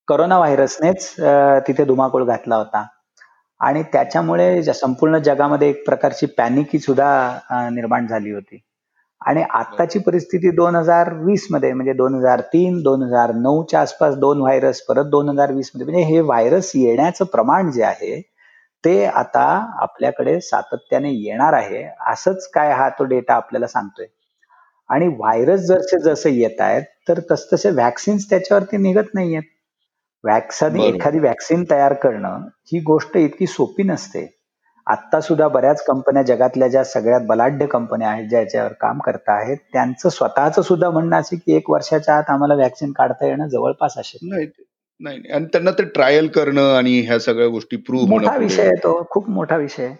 [SPEAKER 2] corona व्हायरसनेच तिथे धुमाकूळ घातला होता. आणि त्याच्यामुळे संपूर्ण जगामध्ये एक प्रकारची पॅनिकी सुद्धा निर्माण झाली होती. आणि आत्ताची परिस्थिती दोन हजार वीसमध्ये म्हणजे दोन हजार तीन दोन हजार नऊच्या आसपास दोन व्हायरस परत दोन हजार वीसमध्ये म्हणजे हे व्हायरस येण्याचं प्रमाण जे आहे ते आता आपल्याकडे सातत्याने येणार आहे. असंच काय हा तो डेटा आपल्याला सांगतोय. आणि व्हायरस जसे जसे येत आहेत तर तसतसे व्हॅक्सिन्स त्याच्यावरती निघत नाहीयेत. वॅक्सिन एखादी व्हॅक्सिन तयार करणं ही गोष्ट इतकी सोपी नसते. आता सुद्धा बऱ्याच कंपन्या जगातल्या ज्या सगळ्यात बलाढ्य कंपन्या आहेत ज्या याच्यावर काम करत आहेत त्यांचं स्वतःच सुद्धा म्हणणं असे की एक वर्षाच्या आत आम्हाला व्हॅक्सिन काढता येणं जवळपास असेल
[SPEAKER 1] नाही नाही आणि त्यांना ते ट्रायल करणं आणि ह्या सगळ्या गोष्टी प्रूव्ह
[SPEAKER 2] मोठा विषय आहे तो खूप मोठा विषय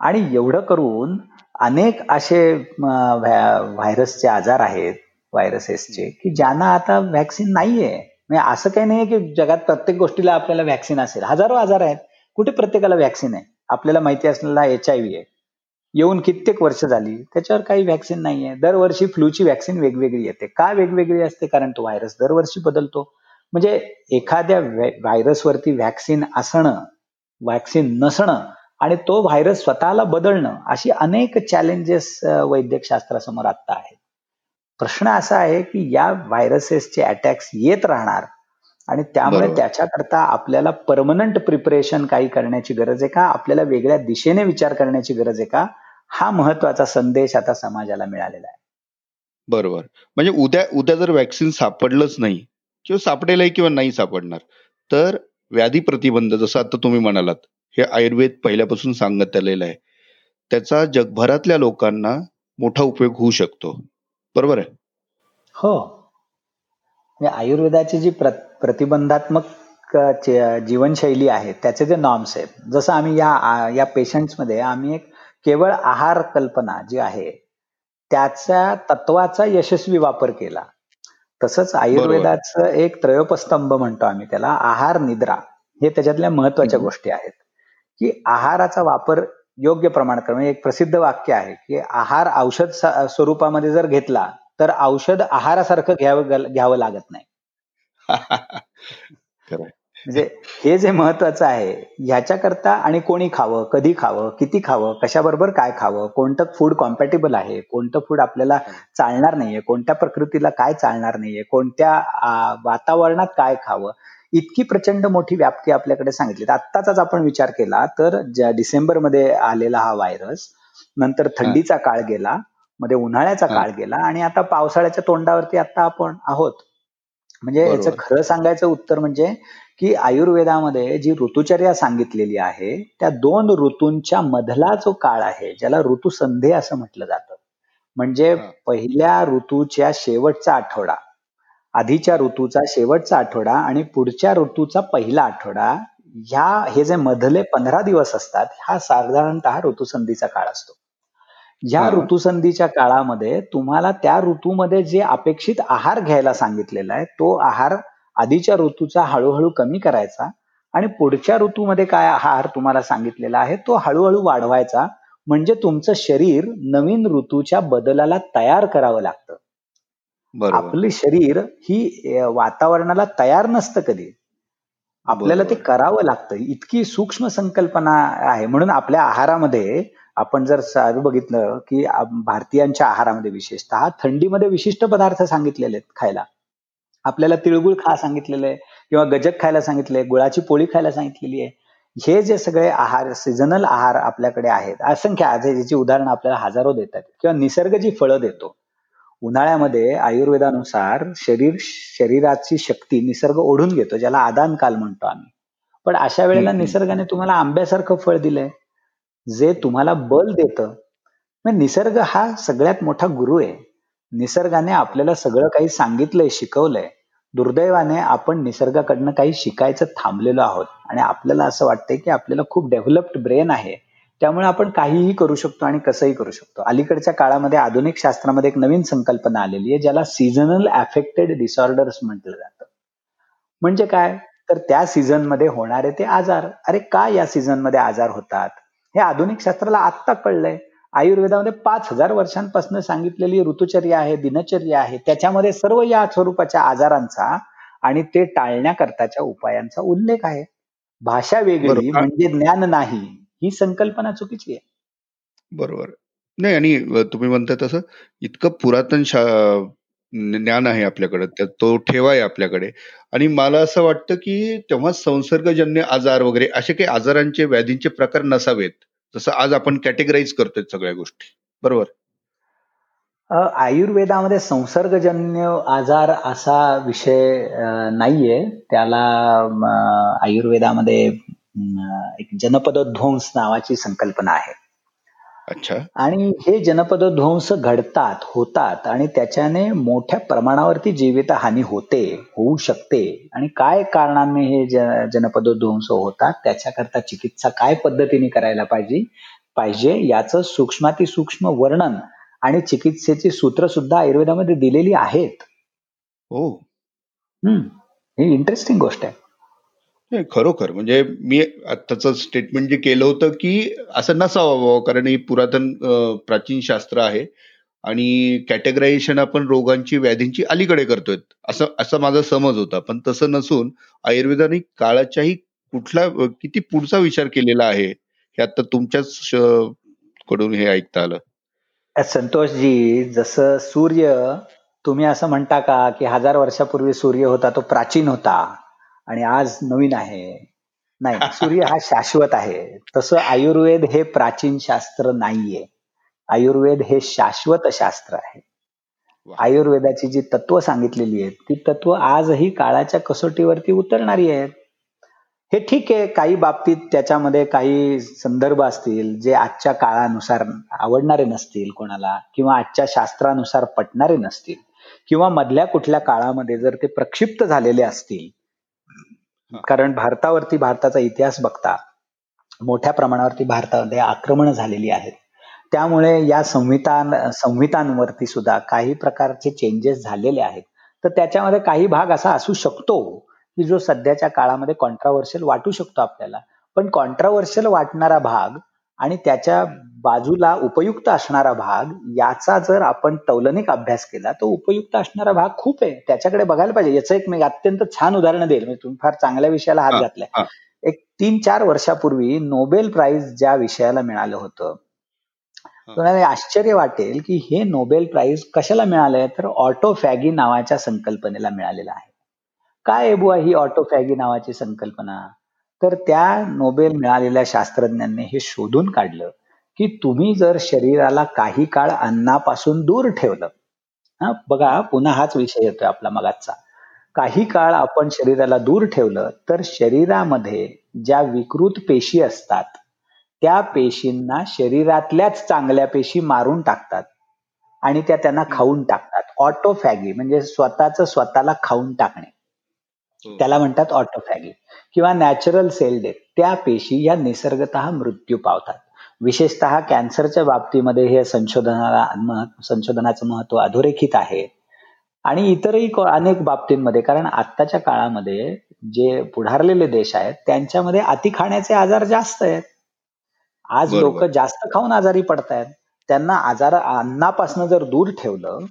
[SPEAKER 2] आणि एवढं करून अनेक असे व्हायरसचे आजार आहेत व्हायरसेसचे की ज्यांना आता व्हॅक्सिन नाहीये. म्हणजे असं काही नाही की जगात प्रत्येक गोष्टीला आपल्याला व्हॅक्सिन असेल. हजारो आजार आहेत. कुठे प्रत्येकाला व्हॅक्सिन आहे? आपल्याला माहिती असलेला एच आय व्ही आहे. येऊन कित्येक वर्ष झाली त्याच्यावर काही व्हॅक्सिन नाहीये. दरवर्षी फ्लूची व्हॅक्सिन वेगवेगळी येते. का वेगवेगळी असते? कारण तो व्हायरस दरवर्षी बदलतो. म्हणजे एखाद्या व्हायरसवरती व्हॅक्सिन असणं व्हॅक्सिन नसणं आणि तो व्हायरस स्वतःला बदलणं अशी अनेक चॅलेंजेस वैद्यकशास्त्रासमोर आत्ता आता आहेत. प्रश्न असा आहे की या व्हायरसेसचे अटॅक्स येत राहणार आणि त्यामुळे त्याच्याकरता आपल्याला परमनंट प्रिपरेशन काही करण्याची गरज आहे का? आपल्याला वेगळ्या दिशेने विचार करण्याची गरज आहे का? हा महत्त्वाचा संदेश आता समाजाला मिळालेला आहे.
[SPEAKER 1] बरोबर. म्हणजे उद्या उद्या जर वॅक्सिन सापडलंच नाही किंवा सापडेलही किंवा नाही सापडणार तर व्याधी प्रतिबंध जसं आता तुम्ही म्हणालात हे आयुर्वेद पहिल्यापासून सांगत आलेलं आहे. त्याचा जगभरातल्या लोकांना मोठा उपयोग होऊ शकतो. बरोबर आहे?
[SPEAKER 2] हो. म्हणजे आयुर्वेदाची जी प्र प्रतिबंधात्मक जीवनशैली आहे त्याचे जे नॉर्म्स आहेत. जसं आम्ही या या पेशंट्समध्ये आम्ही एक केवळ आहार कल्पना जी आहे त्याच्या तत्वाचा यशस्वी वापर केला. तसंच आयुर्वेदाचं एक त्रयोपस्तंभ म्हणतो आम्ही त्याला आहार निद्रा. हे त्याच्यातल्या महत्त्वाच्या गोष्टी आहेत. की आहाराचा वापर योग्य प्रमाणात म्हणजे एक प्रसिद्ध वाक्य आहे की आहार औषध स्वरूपामध्ये जर घेतला तर औषध आहारासारखं घ्यावं घ्यावं लागत नाही. म्हणजे हे जे महत्वाचं आहे ह्याच्याकरता आणि कोणी खावं कधी खावं किती खावं कशाबरोबर काय खावं कोणतं फूड कॉम्पॅटेबल आहे कोणतं फूड आपल्याला चालणार नाहीये कोणत्या प्रकृतीला काय चालणार नाहीये कोणत्या वातावरणात काय खावं इतकी प्रचंड मोठी व्याप्ती आपल्याकडे सांगितली आत्ताचाच आपण विचार केला तर डिसेंबरमध्ये आलेला हा व्हायरस नंतर थंडीचा काळ गेला मध्ये उन्हाळ्याचा काळ गेला आणि आता पावसाळ्याच्या तोंडावरती आता आपण आहोत. म्हणजे याचं खरं सांगायचं उत्तर म्हणजे की आयुर्वेदामध्ये जी ऋतुचर्या सांगितलेली आहे त्या दोन ऋतूंच्या मधला जो काळ आहे ज्याला ऋतुसंधे असं म्हटलं जातं म्हणजे पहिल्या ऋतूच्या शेवटचा आठवडा आधीच्या ऋतूचा शेवटचा आठवडा आणि पुढच्या ऋतूचा पहिला आठवडा ह्या हे जे मधले पंधरा दिवस असतात हा साधारणतः ऋतुसंधीचा काळ असतो. ह्या ऋतुसंधीच्या काळामध्ये तुम्हाला त्या ऋतूमध्ये जे अपेक्षित आहार घ्यायला सांगितलेला आहे तो आहार आधीच्या ऋतूचा हळूहळू कमी करायचा आणि पुढच्या ऋतूमध्ये काय आहार तुम्हाला सांगितलेला आहे तो हळूहळू वाढवायचा. म्हणजे तुमचं शरीर नवीन ऋतूच्या बदलाला तयार करावं लागतं. आपलं शरीर ही वातावरणाला तयार नसतं कधी. आपल्याला ते करावं लागतं. इतकी सूक्ष्म संकल्पना आहे. म्हणून आपल्या आहारामध्ये आपण जर बघितलं की भारतीयांच्या आहारामध्ये विशेषतः थंडीमध्ये विशिष्ट पदार्थ सांगितलेले आहेत खायला. आपल्याला तिळगुळ खा सांगितलेलं आहे किंवा गजक खायला सांगितलंय गुळाची पोळी खायला सांगितलेली आहे. हे जे सगळे आहार सीझनल आहार आपल्याकडे आहेत असंख्य आज ज्याची उदाहरणं आपल्याला हजारो देतात किंवा निसर्ग जी फळं देतो. उन्हाळ्यामध्ये आयुर्वेदानुसार शरीर शरीराची शक्ती निसर्ग ओढून घेतो ज्याला आदान काल म्हणतो आम्ही. पण अशा वेळेला निसर्गाने तुम्हाला आंब्यासारखं फळ दिलंय. जे तुम्हाला बल देतं. निसर्ग हा सगळ्यात मोठा गुरु आहे. निसर्गाने आपल्याला सगळं काही सांगितलंय शिकवलंय. दुर्दैवाने आपण निसर्गाकडनं काही शिकायचं थांबलेलो आहोत. आणि आपल्याला असं वाटतंय की आपल्याला खूप डेव्हलप्ड ब्रेन आहे. त्यामुळे आपण काहीही करू शकतो आणि कसंही करू शकतो. अलीकडच्या काळामध्ये आधुनिक शास्त्रामध्ये एक नवीन संकल्पना आलेली आहे ज्याला सीझनल अफेक्टेड डिसऑर्डर्स म्हटलं जातं. म्हणजे काय? तर त्या सीझनमध्ये होणारे ते आजार. अरे का या सीझनमध्ये आजार होतात? हे आधुनिक शास्त्राला आत्ता कळलंय. आयुर्वेदामध्ये पाच हजार वर्षांपासून सांगितलेली ऋतुचर्या आहे दिनचर्या आहे. त्याच्यामध्ये सर्व या स्वरूपाच्या आजारांचा आणि ते टाळण्याकरताच्या उपायांचा उल्लेख आहे. भाषा वेगळी म्हणजे ज्ञान नाही ही संकल्पना चुकीची आहे.
[SPEAKER 1] बरोबर. नाही आणि तुम्ही म्हणताय तसं इतकं पुरातन ज्ञान आहे आपल्याकडे तो ठेवा आहे आपल्याकडे. आणि मला असं वाटतं की तेव्हा संसर्गजन्य आजार वगैरे असे काही आजारांचे व्याधींचे प्रकार नसावेत जसं आज आपण कॅटेगराईज करतोय सगळ्या गोष्टी. बरोबर?
[SPEAKER 2] आयुर्वेदामध्ये संसर्गजन्य आजार असा विषय नाहीये. त्याला आयुर्वेदामध्ये एक जनपदोध्वंस नावाची संकल्पना आहे.
[SPEAKER 1] अच्छा.
[SPEAKER 2] आणि हे जनपदोध्वंस घडतात होतात आणि त्याच्याने मोठ्या प्रमाणावरती जीवित हानी होते होऊ शकते. आणि काय कारणाने हे जनपदोध्वंस होतात त्याच्याकरता चिकित्सा काय पद्धतीने करायला पाहिजे पाहिजे याचं सूक्ष्माती सूक्ष्म वर्णन आणि चिकित्सेची सूत्र सुद्धा आयुर्वेदामध्ये दिलेली आहेत.
[SPEAKER 1] हो.
[SPEAKER 2] ही इंटरेस्टिंग गोष्ट आहे.
[SPEAKER 1] नाही खरोखर. म्हणजे मी आत्ताच स्टेटमेंट जे केलं होतं की असं नसावं कारण ही पुरातन प्राचीन शास्त्र आहे आणि कॅटेगरायझेशन आपण रोगांची व्याधींची अलीकडे करतोय. असं असा माझा समज होता. पण तसं नसून आयुर्वेदाने काळाच्याही कुठला किती पुढचा विचार केलेला आहे हे आता तुमच्याच कडून हे ऐकता आलं.
[SPEAKER 2] संतोषजी जसं सूर्य तुम्ही असं म्हणता का की हजार वर्षापूर्वी सूर्य होता तो प्राचीन होता? आणि आज नवीन आहे. नाही सूर्य हा शाश्वत आहे. तसं आयुर्वेद हे प्राचीन शास्त्र नाहीये. आयुर्वेद हे शाश्वत शास्त्र आहे. आयुर्वेदाची जी तत्व सांगितलेली आहेत ती तत्व आजही काळाच्या कसोटीवरती उतरणारी आहेत. हे ठीक आहे काही बाबतीत त्याच्यामध्ये काही संदर्भ असतील जे आजच्या काळानुसार आवडणारे नसतील कोणाला किंवा आजच्या शास्त्रानुसार पटणारे नसतील किंवा मधल्या कुठल्या काळामध्ये जर ते प्रक्षिप्त झालेले असतील कारण भारतावरती भारताचा इतिहास बघता मोठ्या प्रमाणावरती भारतामध्ये आक्रमण झालेली आहेत. त्यामुळे या संविधान संहितांवरती सुद्धा काही प्रकारचे चेंजेस झालेले आहेत. तर त्याच्यामध्ये काही भाग असा असू शकतो की जो सध्याच्या काळामध्ये कॉन्ट्रावर्शियल वाटू शकतो आपल्याला. पण कॉन्ट्रावर्शियल वाटणारा भाग आणि त्याच्या बाजूला उपयुक्त असणारा भाग याचा जर आपण तौलनिक अभ्यास केला तर उपयुक्त असणारा भाग खूप आहे. त्याच्याकडे बघायला पाहिजे. याचं एक मी अत्यंत छान उदाहरण देईल. म्हणजे तुम्ही फार चांगल्या विषयाला हात घातलाय. एक तीन चार वर्षापूर्वी नोबेल प्राइज ज्या विषयाला मिळालं होतं तुम्हाला आश्चर्य वाटेल की हे नोबेल प्राइज कशाला मिळालंय? तर ऑटोफॅगी नावाच्या संकल्पनेला मिळालेलं आहे. काय बुवा ही ऑटोफॅगी नावाची संकल्पना? तर त्या नोबेल मिळालेल्या शास्त्रज्ञांनी हे शोधून काढलं की तुम्ही जर शरीराला काही काळ अन्नापासून दूर ठेवलं. हा बघा पुन्हा हाच विषय येतोय आपला मगाचा. काही काळ आपण शरीराला दूर ठेवलं तर शरीरामध्ये ज्या विकृत पेशी असतात त्या पेशींना शरीरातल्याच चांगल्या पेशी मारून टाकतात आणि त्या त्यांना खाऊन टाकतात. ऑटोफॅगी म्हणजे स्वतःच स्वतःला खाऊन टाकणे. त्याला म्हणतात ऑटोफॅगी. किंवा नॅचरल सेल डेथ त्या पेशी या निसर्गत मृत्यू पावतात. विशेषतः कॅन्सरच्या बाबतीमध्ये हे संशोधनाला संशोधनाचं महत्त्व अधोरेखित आहे. आणि इतरही अनेक बाबतींमध्ये कारण आत्ताच्या काळामध्ये जे पुढारलेले देश आहेत त्यांच्यामध्ये अति खाण्याचे आजार जास्त आहेत. आज लोक जास्त खाऊन आजारी पडतायत. त्यांना आजार अन्नापासून जर दूर ठेवलं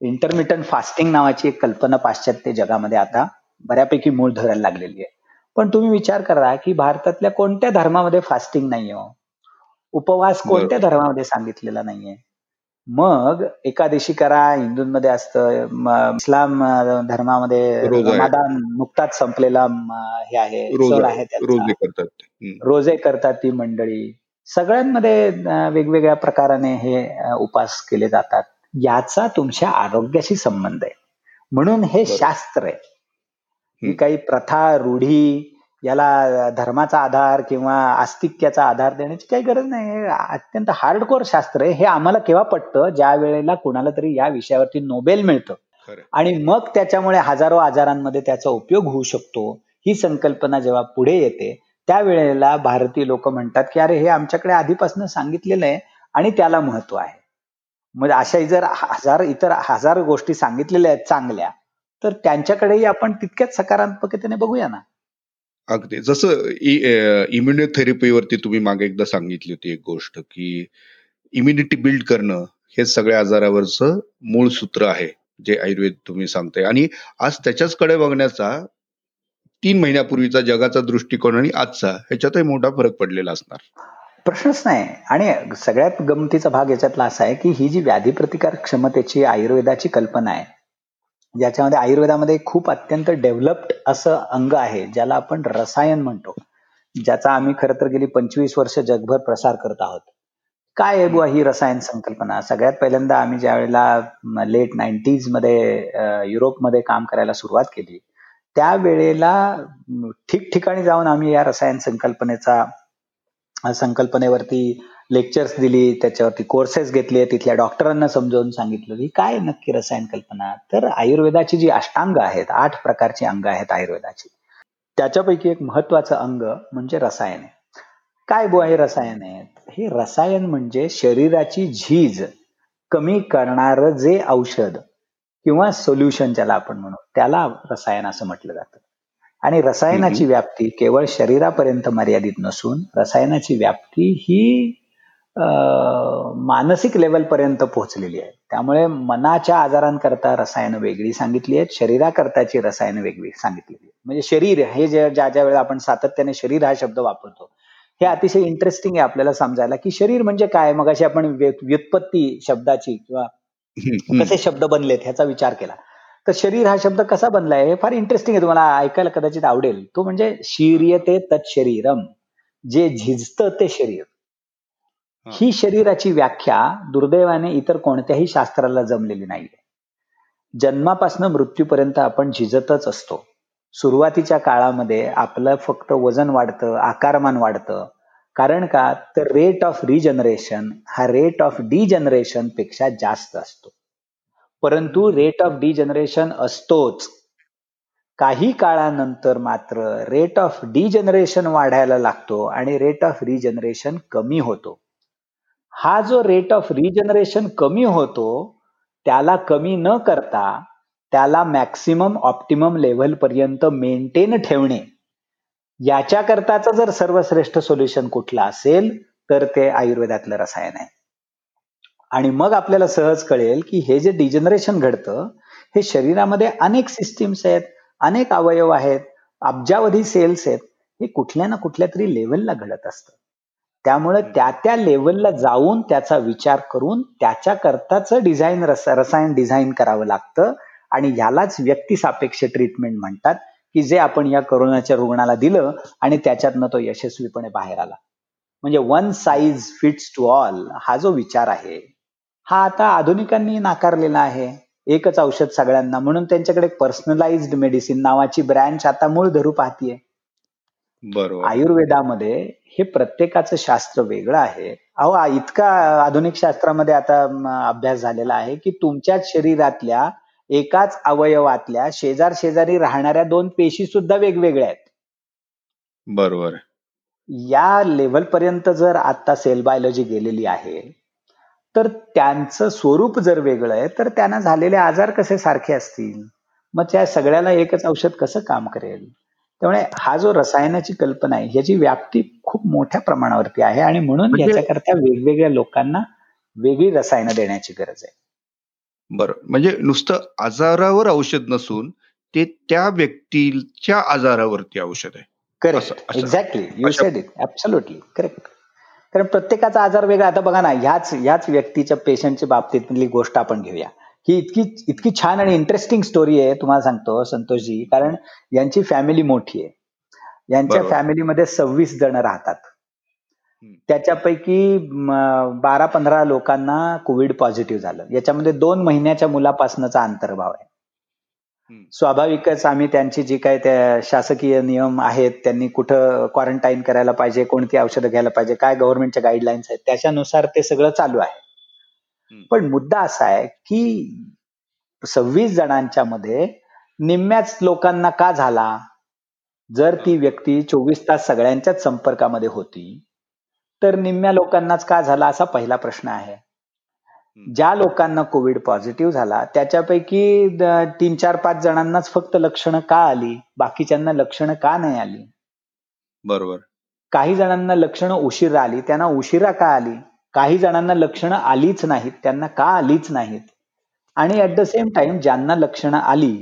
[SPEAKER 2] इंटरमिटंट फास्टिंग नावाची एक कल्पना पाश्चात्य जगामध्ये आता बऱ्यापैकी मूळ धरायला लागलेली आहे. पण तुम्ही विचार करा की भारतातल्या कोणत्या धर्मामध्ये फास्टिंग नाही हो? उपवास कोणत्या धर्मामध्ये सांगितलेला नाहीये? मग एकादशी करा हिंदूंमध्ये असतं इस्लाम धर्मामध्ये रमादान नुकताच संपलेला हे आहे सण आहे रोजे करतात ती. मंडळी. सगळ्यांमध्ये वेगवेगळ्या प्रकाराने हे उपास केले जातात. याचा तुमच्या आरोग्याशी संबंध आहे. म्हणून हे शास्त्र आहे. ही काही प्रथा रूढी याला धर्माचा आधार किंवा आस्तिक्याचा आधार देण्याची काही गरज नाही. अत्यंत हार्डकोर शास्त्र आहे. हे आम्हाला केव्हा पटतं? ज्या वेळेला कुणाला तरी या विषयावरती नोबेल मिळतं. आणि मग त्याच्यामुळे हजारो आजारांमध्ये त्याचा उपयोग होऊ शकतो. ही संकल्पना जेव्हा पुढे येते त्यावेळेला भारतीय लोक म्हणतात की अरे हे आमच्याकडे आधीपासून सांगितलेलं आहे आणि त्याला महत्त्व आहे. म्हणजे अशा जर हजार इतर हजार गोष्टी सांगितलेल्या आहेत चांगल्या. तर त्यांच्याकडेही आपण तितक्याच सकारात्मकतेने बघूया ना.
[SPEAKER 1] अगदी. जसं इम्युनिओथेरपीवरती तुम्ही मागे एकदा सांगितली होती एक गोष्ट की इम्युनिटी बिल्ड करणं हे सगळ्या आजारावरचं मूळ सूत्र आहे जे आयुर्वेद तुम्ही सांगताय. आणि आज त्याच्याचकडे बघण्याचा तीन महिन्यापूर्वीचा जगाचा दृष्टिकोन आणि आजचा ह्याच्यातही मोठा फरक पडलेला असणार.
[SPEAKER 2] प्रश्नच नाही. आणि सगळ्यात गमतीचा भाग याच्यातला असा आहे की ही जी व्याधी प्रतिकार क्षमतेची आयुर्वेदाची कल्पना आहे ज्याच्यामध्ये आयुर्वेदामध्ये खूप अत्यंत डेव्हलप्ड असं अंग आहे ज्याला आपण रसायन म्हणतो. ज्याचा आम्ही खरं तर गेली पंचवीस वर्ष जगभर प्रसार करत आहोत. काय आहे बुवा ही रसायन संकल्पना? सगळ्यात पहिल्यांदा आम्ही ज्या वेळेला लेट नाईन्टीजमध्ये युरोपमध्ये काम करायला सुरुवात केली त्यावेळेला ठिकठिकाणी जाऊन आम्ही या रसायन संकल्पनेचा संकल्पनेवरती लेक्चर्स दिली त्याच्यावरती कोर्सेस घेतले तिथल्या डॉक्टरांना समजावून सांगितलं की काय नक्की रसायन कल्पना? तर आयुर्वेदाची जी अष्टांग आहेत आठ प्रकारची अंग आहेत आयुर्वेदाची. त्याच्यापैकी एक महत्वाचं अंग म्हणजे रसायन काय बो आहे रसायन आहेत? हे रसायन म्हणजे शरीराची झीज कमी करणार जे औषध किंवा सोल्युशन ज्याला आपण म्हणू त्याला रसायन असं म्हटलं जातं. आणि रसायनाची व्याप्ती केवळ शरीरापर्यंत मर्यादित नसून रसायनाची व्याप्ती ही मानसिक लेवल पर्यंत पोहोचलेली आहे. त्यामुळे मनाच्या आजारांकरता रसायन वेगळी सांगितली आहेत शरीराकरताची रसायन वेगळी सांगितलेली म्हणजे शरीर हे जे ज्या ज्या वेळेला आपण सातत्याने शरीर हा शब्द वापरतो हे अतिशय इंटरेस्टिंग आहे आपल्याला समजायला की शरीर म्हणजे काय? मग अशी आपण व्युत्पत्ती शब्दाची किंवा कसे शब्द बनलेत ह्याचा विचार केला. तर शरीर हा शब्द कसा बनलाय हे फार इंटरेस्टिंग आहे तुम्हाला ऐकायला कदाचित आवडेल. तो म्हणजे शीर्यते तत्शरीरम जे झिजतं ते शरीर. ही. शरीराची व्याख्या दुर्दैवाने इतर कोणत्याही शास्त्राला जमलेली नाहीये. जन्मापासून मृत्यूपर्यंत आपण झिजतच असतो. सुरुवातीच्या काळामध्ये आपलं फक्त वजन वाढतं आकारमान वाढतं. कारण का? तर रेट ऑफ रिजनरेशन हा रेट ऑफ डिजनरेशनपेक्षा जास्त असतो. परंतु रेट ऑफ डिजनरेशन असतोच. काही काळानंतर मात्र रेट ऑफ डिजनरेशन वाढायला लागतो आणि रेट ऑफ रिजनरेशन कमी होतो. हा जो रेट ऑफ रिजनरेशन कमी होतो त्याला कमी न करता त्याला मॅक्सिमम ऑप्टिमम लेव्हल पर्यंत मेंटेन ठेवणे. याच्याकरताच जर सर्वश्रेष्ठ सोल्युशन कुठलं असेल तर ते आयुर्वेदातलं रसायन आहे. आणि मग आपल्याला सहज कळेल की हे जे डिजनरेशन घडतं हे शरीरामध्ये अनेक सिस्टीम्स आहेत अनेक अवयव आहेत अब्जावधी सेल्स आहेत हे कुठल्या ना कुठल्या तरी लेवलला घडत असतं. त्यामुळे त्या त्या लेवलला जाऊन त्याचा विचार करून त्याच्याकरताच डिझाईन रस रसायन डिझाईन करावं लागतं. आणि ह्यालाच व्यक्तिसापेक्ष ट्रीटमेंट म्हणतात की जे आपण या करोनाच्या रुग्णाला दिलं आणि त्याच्यातनं तो यशस्वीपणे बाहेर आला. म्हणजे one size fits to all हा जो विचार आहे हा आता आधुनिकांनी नाकारलेला आहे. एकच औषध सगळ्यांना म्हणून त्यांच्याकडे पर्सनलाइज्ड मेडिसिन नावाची ब्रँच आता मूळ धरू पाहतीये.
[SPEAKER 1] बरोबर.
[SPEAKER 2] आयुर्वेदामध्ये हे प्रत्येकाचं शास्त्र वेगळं आहे. अहो इतका आधुनिक शास्त्रामध्ये आता अभ्यास झालेला आहे की तुमच्याच शरीरातल्या एकाच अवयवातल्या शेजार शेजारी राहणाऱ्या दोन पेशी सुद्धा वेगवेगळ्या आहेत.
[SPEAKER 1] बरोबर.
[SPEAKER 2] या लेव्हल पर्यंत जर आता सेल बायोलॉजी गेलेली आहे तर त्यांचं स्वरूप जर वेगळं आहे तर त्यांना झालेले आजार कसे सारखे असतील? मग त्या सगळ्याला एकच औषध कसं काम करेल? त्यामुळे हा जो रसायनाची कल्पना आहे ह्याची व्याप्ती खूप मोठ्या प्रमाणावरती आहे आणि म्हणून म्हणजे याच्याकरता वेगवेगळ्या लोकांना वेगळी रसायनं देण्याची गरज आहे.
[SPEAKER 1] बरं म्हणजे नुसतं आजारावर औषध नसून ते त्या व्यक्तीच्या आजारावरती औषध आहे.
[SPEAKER 2] Correct exactly you said it absolutely correct कारण प्रत्येकाचा आजार वेगळा. आता बघा ना ह्याच ह्याच व्यक्तीच्या पेशंटच्या बाबतीतली गोष्ट आपण घेऊया. ही इतकी इतकी छान आणि इंटरेस्टिंग स्टोरी आहे तुम्हाला सांगतो संतोषजी. कारण यांची फॅमिली मोठी आहे. यांच्या फॅमिलीमध्ये सव्वीस जण राहतात. त्याच्यापैकी बारा पंधरा लोकांना कोविड पॉझिटिव्ह झालं. याच्यामध्ये दोन महिन्याच्या मुलापासूनचा अंतर्भाव आहे. स्वाभाविकच आम्ही त्यांची जी काय त्या शासकीय नियम आहेत त्यांनी कुठं क्वारंटाईन करायला पाहिजे कोणती औषधं घ्यायला पाहिजे काय गव्हर्नमेंटच्या गाईडलाईन्स आहेत त्याच्यानुसार ते सगळं चालू आहे. पण मुद्दा असा आहे की सव्वीस जणांच्या मध्ये निम्म्याच लोकांना का झाला? जर ती व्यक्ती चोवीस तास सगळ्यांच्याच संपर्कामध्ये होती तर निम्म्या लोकांनाच का झाला असा पहिला प्रश्न आहे. ज्या लोकांना कोविड पॉझिटिव्ह झाला त्याच्यापैकी तीन चार पाच जणांनाच फक्त लक्षणं का आली? बाकीच्यांना लक्षणं का नाही आली?
[SPEAKER 1] बरोबर.
[SPEAKER 2] काही जणांना लक्षणं उशिरा आली त्यांना उशिरा का आली? काही जणांना लक्षणं आलीच नाहीत त्यांना का आलीच नाहीत? आणि ऍट द सेम टाइम ज्यांना लक्षणं आली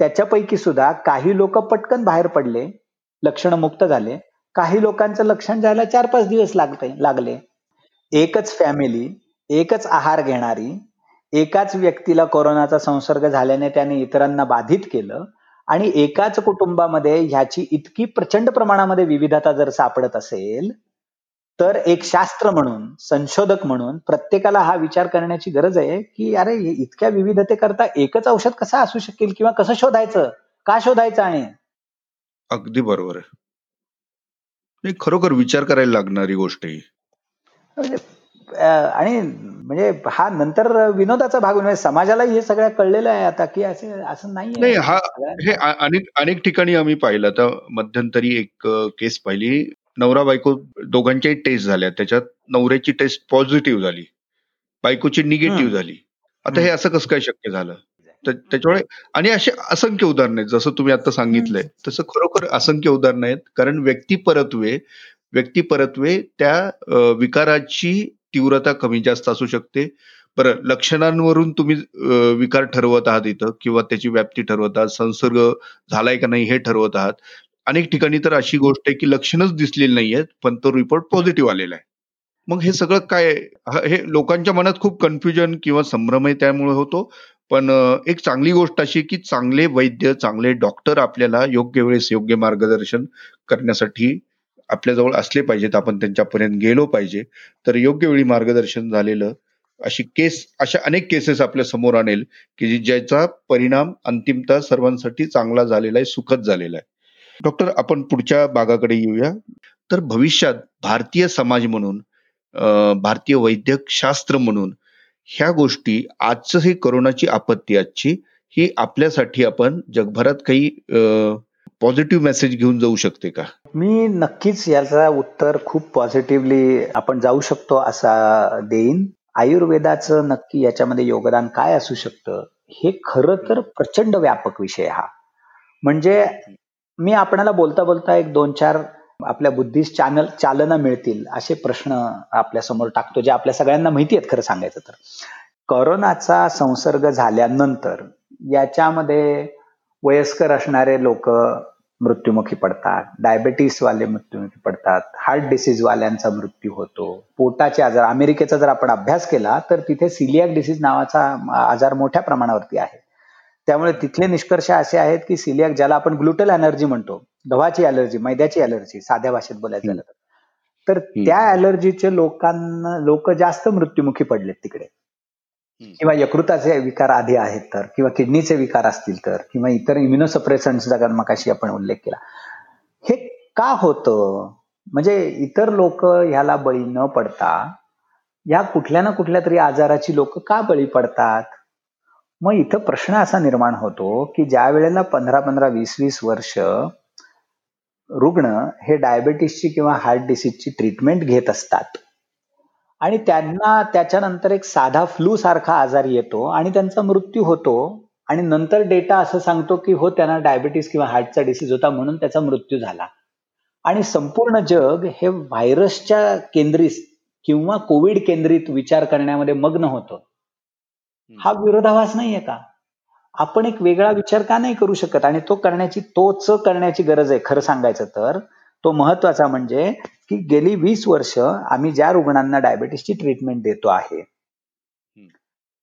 [SPEAKER 2] त्याच्यापैकी सुद्धा काही लोक पटकन बाहेर पडले लक्षणं मुक्त झाले. काही लोकांचं लक्षण जायला चार पाच दिवस लागते लागले. एकच फॅमिली एकच आहार घेणारी एकाच व्यक्तीला कोरोनाचा संसर्ग झाल्याने त्याने इतरांना बाधित केलं आणि एकाच कुटुंबामध्ये ह्याची इतकी प्रचंड प्रमाणामध्ये विविधता जर सापडत असेल तर एक शास्त्र म्हणून संशोधक म्हणून प्रत्येकाला हा विचार करण्याची गरज आहे की अरे इतक्या विविधतेकरता एकच औषध कसं असू शकेल किंवा कसं शोधायचं? का शोधायचं आणि
[SPEAKER 1] अगदी बरोबर आहे. नाही खरोखर विचार करायला लागणारी गोष्ट आहे
[SPEAKER 2] म्हणजे, आणि म्हणजे हा नंतर विनोदाचा भाग म्हणजे समाजाला हे सगळं कळलेलं आहे आता की असं असं
[SPEAKER 1] नाही हा हे अनेक अनेक ठिकाणी आम्ही पाहिलं. आता मध्यंतरी एक केस पाहिली. नवरा बायको दोघांच्याही टेस्ट झाल्या. त्याच्यात नवऱ्याची टेस्ट पॉझिटिव्ह झाली. बायकोची निगेटिव्ह झाली. आता हे असं कसं काय शक्य झालं? त्याच्यामुळे आणि असे असंख्य उदाहरण आहेत. जसं तुम्ही आता सांगितलंय तसं खरोखर असंख्य उदाहरणं आहेत. कारण व्यक्तिपरत्वे व्यक्तिपरत्वे त्या विकाराची तीव्रता कमी जास्त असू शकते. बरं लक्षणांवरून तुम्ही विकार ठरवत आहात इथं किंवा त्याची व्याप्ती ठरवत आहात. संसर्ग झालाय का नाही हे ठरवत आहात. अनेक ठिकाणी तर अशी गोष्ट आहे की लक्षणच दिसलेली नाहीयेत पण तो रिपोर्ट पॉझिटिव्ह आलेला आहे. मग हे सगळं काय हे लोकांच्या मनात खूप कन्फ्युजन किंवा संभ्रमही त्यामुळे होतो. पण एक चांगली गोष्ट अशी की चांगले वैद्य चांगले डॉक्टर आपल्याला योग्य वेळेस योग्य मार्गदर्शन करण्यासाठी आपल्याजवळ असले पाहिजेत. आपण त्यांच्यापर्यंत गेलो पाहिजे. तर योग्य वेळी मार्गदर्शन झालेलं अशी केस अशा अनेक केसेस आपल्यासमोर आणेल की ज्याचा परिणाम अंतिमता सर्वांसाठी चांगला झालेला आहे सुखद झालेला आहे. डॉक्टर आपण पुढच्या भागाकडे येऊया. तर भविष्यात भारतीय समाज म्हणून भारतीय वैद्यक शास्त्र म्हणून ह्या गोष्टी आजचं ही करोनाची आपत्ती आजची ही आपल्यासाठी आपण जगभरात काही पॉझिटिव्ह मेसेज घेऊन जाऊ शकते का?
[SPEAKER 2] मी नक्कीच याचा उत्तर खूप पॉझिटिव्हली आपण जाऊ शकतो असा देईन. आयुर्वेदाचं नक्की याच्यामध्ये योगदान काय असू शकतं हे खरं तर प्रचंड व्यापक विषय हा. म्हणजे मी आपणाला बोलता बोलता एक दोन चार आपल्या बुद्धीस चॅनल चालना मिळतील असे प्रश्न आपल्यासमोर टाकतो जे आपल्या सगळ्यांना माहिती आहेत खरं सांगायचं तर. करोनाचा संसर्ग झाल्यानंतर याच्यामध्ये वयस्कर असणारे लोक मृत्युमुखी पडतात डायबेटीस वाले मृत्युमुखी पडतात हार्ट डिसीज वाल्यांचा मृत्यू होतो पोटाचे आजार अमेरिकेचा जर आपण अभ्यास केला तर तिथे सिलियाक डिसीज नावाचा आजार मोठ्या प्रमाणावरती आहे. त्यामुळे तिथले निष्कर्ष असे आहेत की सिलियाक ज्याला आपण ग्लुटल एनर्जी म्हणतो गव्हाची अलर्जी मैद्याची अलर्जी साध्या भाषेत बोलायचं झालं तर. त्या अलर्जीचे लोकांना लोक जास्त मृत्युमुखी पडलेत तिकडे. किंवा यकृताचे विकार आधी आहेत तर किंवा किडनीचे विकार असतील तर किंवा इतर इम्युनोसप्रेसंटचा मकाशी आपण उल्लेख केला. हे का होतं? म्हणजे इतर लोक ह्याला बळी न पडता या कुठल्या ना कुठल्या तरी आजाराची लोक का बळी पडतात? मग इथं प्रश्न असा निर्माण होतो की ज्या वेळेला पंधरा पंधरा वीस वीस वर्ष रुग्ण हे डायबेटीसची किंवा हार्ट डिसीजची ट्रीटमेंट घेत असतात. आणि त्यांना त्याच्यानंतर एक साधा फ्लू सारखा आजार येतो आणि त्यांचा मृत्यू होतो. आणि नंतर डेटा असं सांगतो की हो त्यांना डायबिटीस किंवा हार्टचा डिसीज होता म्हणून त्याचा मृत्यू झाला. आणि संपूर्ण जग हे व्हायरसच्या केंद्रित किंवा कोविड केंद्रित विचार करण्यामध्ये मग्न होतं. हा विरोधाभास नाहीये का? आपण एक वेगळा विचार का नाही करू शकत? आणि तो करण्याची तोच करण्याची गरज आहे. खरं सांगायचं तर तो महत्त्वाचा म्हणजे की गेली वीस वर्ष आम्ही ज्या रुग्णांना डायबेटीसची ट्रीटमेंट देतो आहे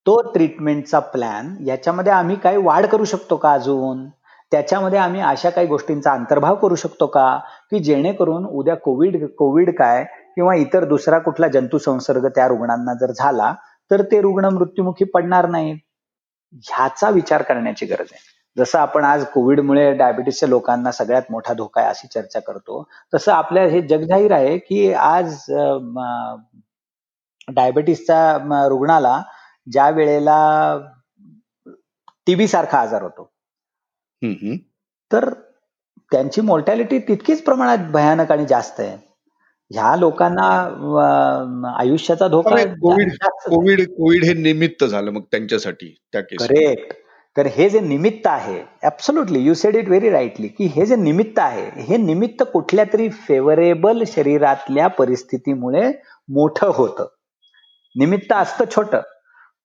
[SPEAKER 2] तो ट्रीटमेंटचा प्लॅन याच्यामध्ये आम्ही काही वाढ करू शकतो का अजून? त्याच्यामध्ये आम्ही अशा काही गोष्टींचा अंतर्भाव करू शकतो का? की जेणेकरून उद्या कोविड कोविड काय किंवा इतर दुसरा कुठला जंतू संसर्ग त्या रुग्णांना जर झाला तर ते रुग्ण मृत्युमुखी पडणार नाहीत. ह्याचा विचार करण्याची गरज आहे. जसं आपण आज कोविडमुळे डायबिटीसच्या लोकांना सगळ्यात मोठा धोका आहे अशी चर्चा करतो तसं आपल्या हे जगजाहीर आहे की आज डायबिटीसच्या रुग्णाला ज्या वेळेला टीबी सारखा आजार होतो. तर त्यांची मोर्टॅलिटी तितकीच प्रमाणात भयानक आणि जास्त आहे. ह्या लोकांना आयुष्याचा धोका
[SPEAKER 1] कोविड कोविड कोविड हे निमित्त झालं मग त्यांच्यासाठी त्या
[SPEAKER 2] करेक्ट तर हे जे निमित्त आहे absolutely you said it very rightly की हे जे निमित्त आहे हे निमित्त कुठल्या तरी फेवरेबल शरीरातल्या परिस्थितीमुळे मोठं होतं. निमित्त असतं छोट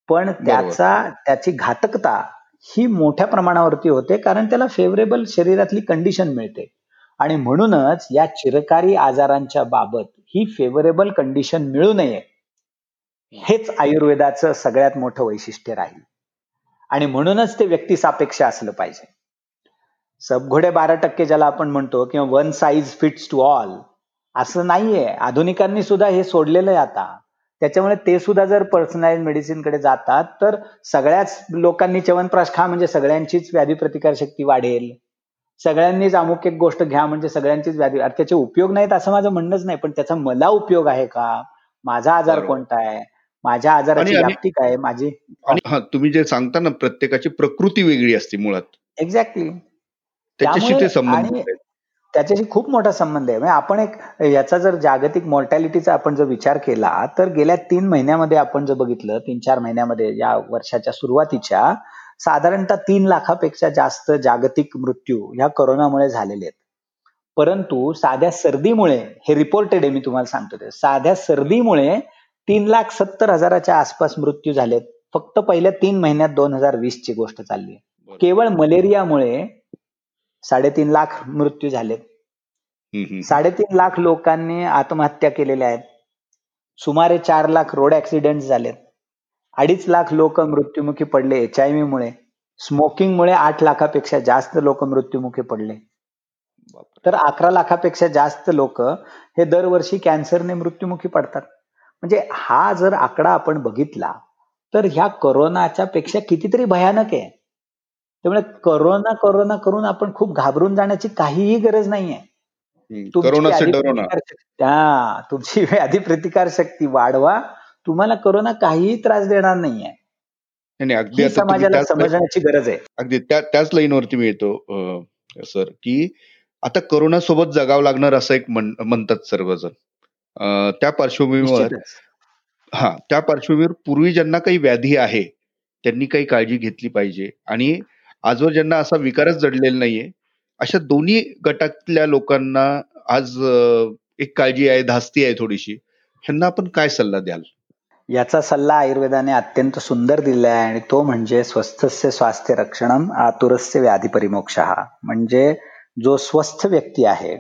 [SPEAKER 2] पण त्याचा त्याची घातकता ही मोठ्या प्रमाणावरती होते कारण त्याला फेवरेबल शरीरातली कंडिशन मिळते. आणि म्हणूनच या चिरकारी आजारांच्या बाबत ही फेवरेबल कंडिशन मिळू नये. हेच आयुर्वेदाचं सगळ्यात मोठं वैशिष्ट्य राहील. आणि म्हणूनच ते व्यक्ती सापेक्ष असलं पाहिजे. सबघोडे बारा टक्के ज्याला आपण म्हणतो किंवा one size fits to all असं नाहीये. आधुनिकांनी सुद्धा हे सोडलेलं आहे आता. त्याच्यामुळे ते सुद्धा जर पर्सनलाइज मेडिसिनकडे जातात तर सगळ्याच लोकांनी च्यवनप्राश खा म्हणजे सगळ्यांचीच व्याधी प्रतिकार शक्ती वाढेल. सगळ्यांनीच अमुक एक गोष्ट घ्या म्हणजे सगळ्यांचीच व्याधी. त्याचे उपयोग नाहीत असं माझं म्हणणंच नाही पण त्याचा मला उपयोग आहे का? माझा आजार कोणता आहे? माझ्या आजाराची व्याप्ती काय माझी
[SPEAKER 1] तुम्ही जे सांगता ना प्रत्येकाची प्रकृती वेगळी असते मुळात.
[SPEAKER 2] एक्झॅक्टली
[SPEAKER 1] त्याच्याशी ते संबंध
[SPEAKER 2] त्याच्याशी खूप मोठा संबंध आहे. म्हणजे आपण एक याचा जर जागतिक मॉर्टॅलिटीचा आपण जर विचार केला तर गेल्या तीन महिन्यामध्ये आपण जर बघितलं तीन चार महिन्यामध्ये या वर्षाच्या सुरुवातीच्या साधारणतः तीन लाखापेक्षा जास्त जागतिक मृत्यू ह्या कोरोनामुळे झालेले आहेत. परंतु साध्या सर्दीमुळे हे रिपोर्टेड आहे मी तुम्हाला सांगतो ते. साध्या सर्दीमुळे तीन लाख सत्तर हजाराच्या आसपास मृत्यू झालेत. फक्त पहिल्या तीन महिन्यात दोन हजार वीस ची गोष्ट चालली केवळ मलेरियामुळे साडेतीन लाख मृत्यू झालेत. साडेतीन लाख लोकांनी आत्महत्या केलेल्या आहेत. सुमारे चार लाख रोड ऍक्सिडेंट झालेत. अडीच लाख लोक मृत्युमुखी पडले एच आय मुळे स्मोकिंगमुळे आठ लाखापेक्षा जास्त लोक मृत्युमुखी पडले. तर अकरा लाखापेक्षा जास्त लोक हे दरवर्षी कॅन्सरने मृत्युमुखी पडतात. म्हणजे हा जर आकडा आपण बघितला तर ह्या करोनाच्या पेक्षा कितीतरी भयानक आहे. त्यामुळे करोना करोना करून आपण खूप घाबरून जाण्याची काहीही गरज नाहीये.
[SPEAKER 1] हा
[SPEAKER 2] तुमची व्याधी प्रतिकार शक्ती वाढवा. तुम्हाला करोना काहीही त्रास देणार नाहीये.
[SPEAKER 1] अगदी
[SPEAKER 2] समाजाला समजण्याची गरज आहे.
[SPEAKER 1] अगदी त्याच लाईनवरती मी येतो सर की आता करोना सोबत जगावं लागणार असं एक म्हणतात सर्वजण. त्या पार्श्वभूमीवर हा त्या पार्श्वभूमीवर पूर्वी ज्यांना काही व्याधी आहे त्यांनी काही काळजी घेतली पाहिजे. आणि आजवर ज्यांना असा विकारच जडलेला नाहीये अशा दोन्ही गटातल्या लोकांना आज एक काळजी आहे धास्ती आहे थोडीशी. ह्यांना आपण काय सल्ला द्याल?
[SPEAKER 2] याचा सल्ला आयुर्वेदाने अत्यंत सुंदर दिला आहे आणि तो म्हणजे स्वस्थस्य स्वास्थ्य रक्षणम आतुरस्य व्याधी परिमोक्ष. म्हणजे जो स्वस्थ व्यक्ती आहे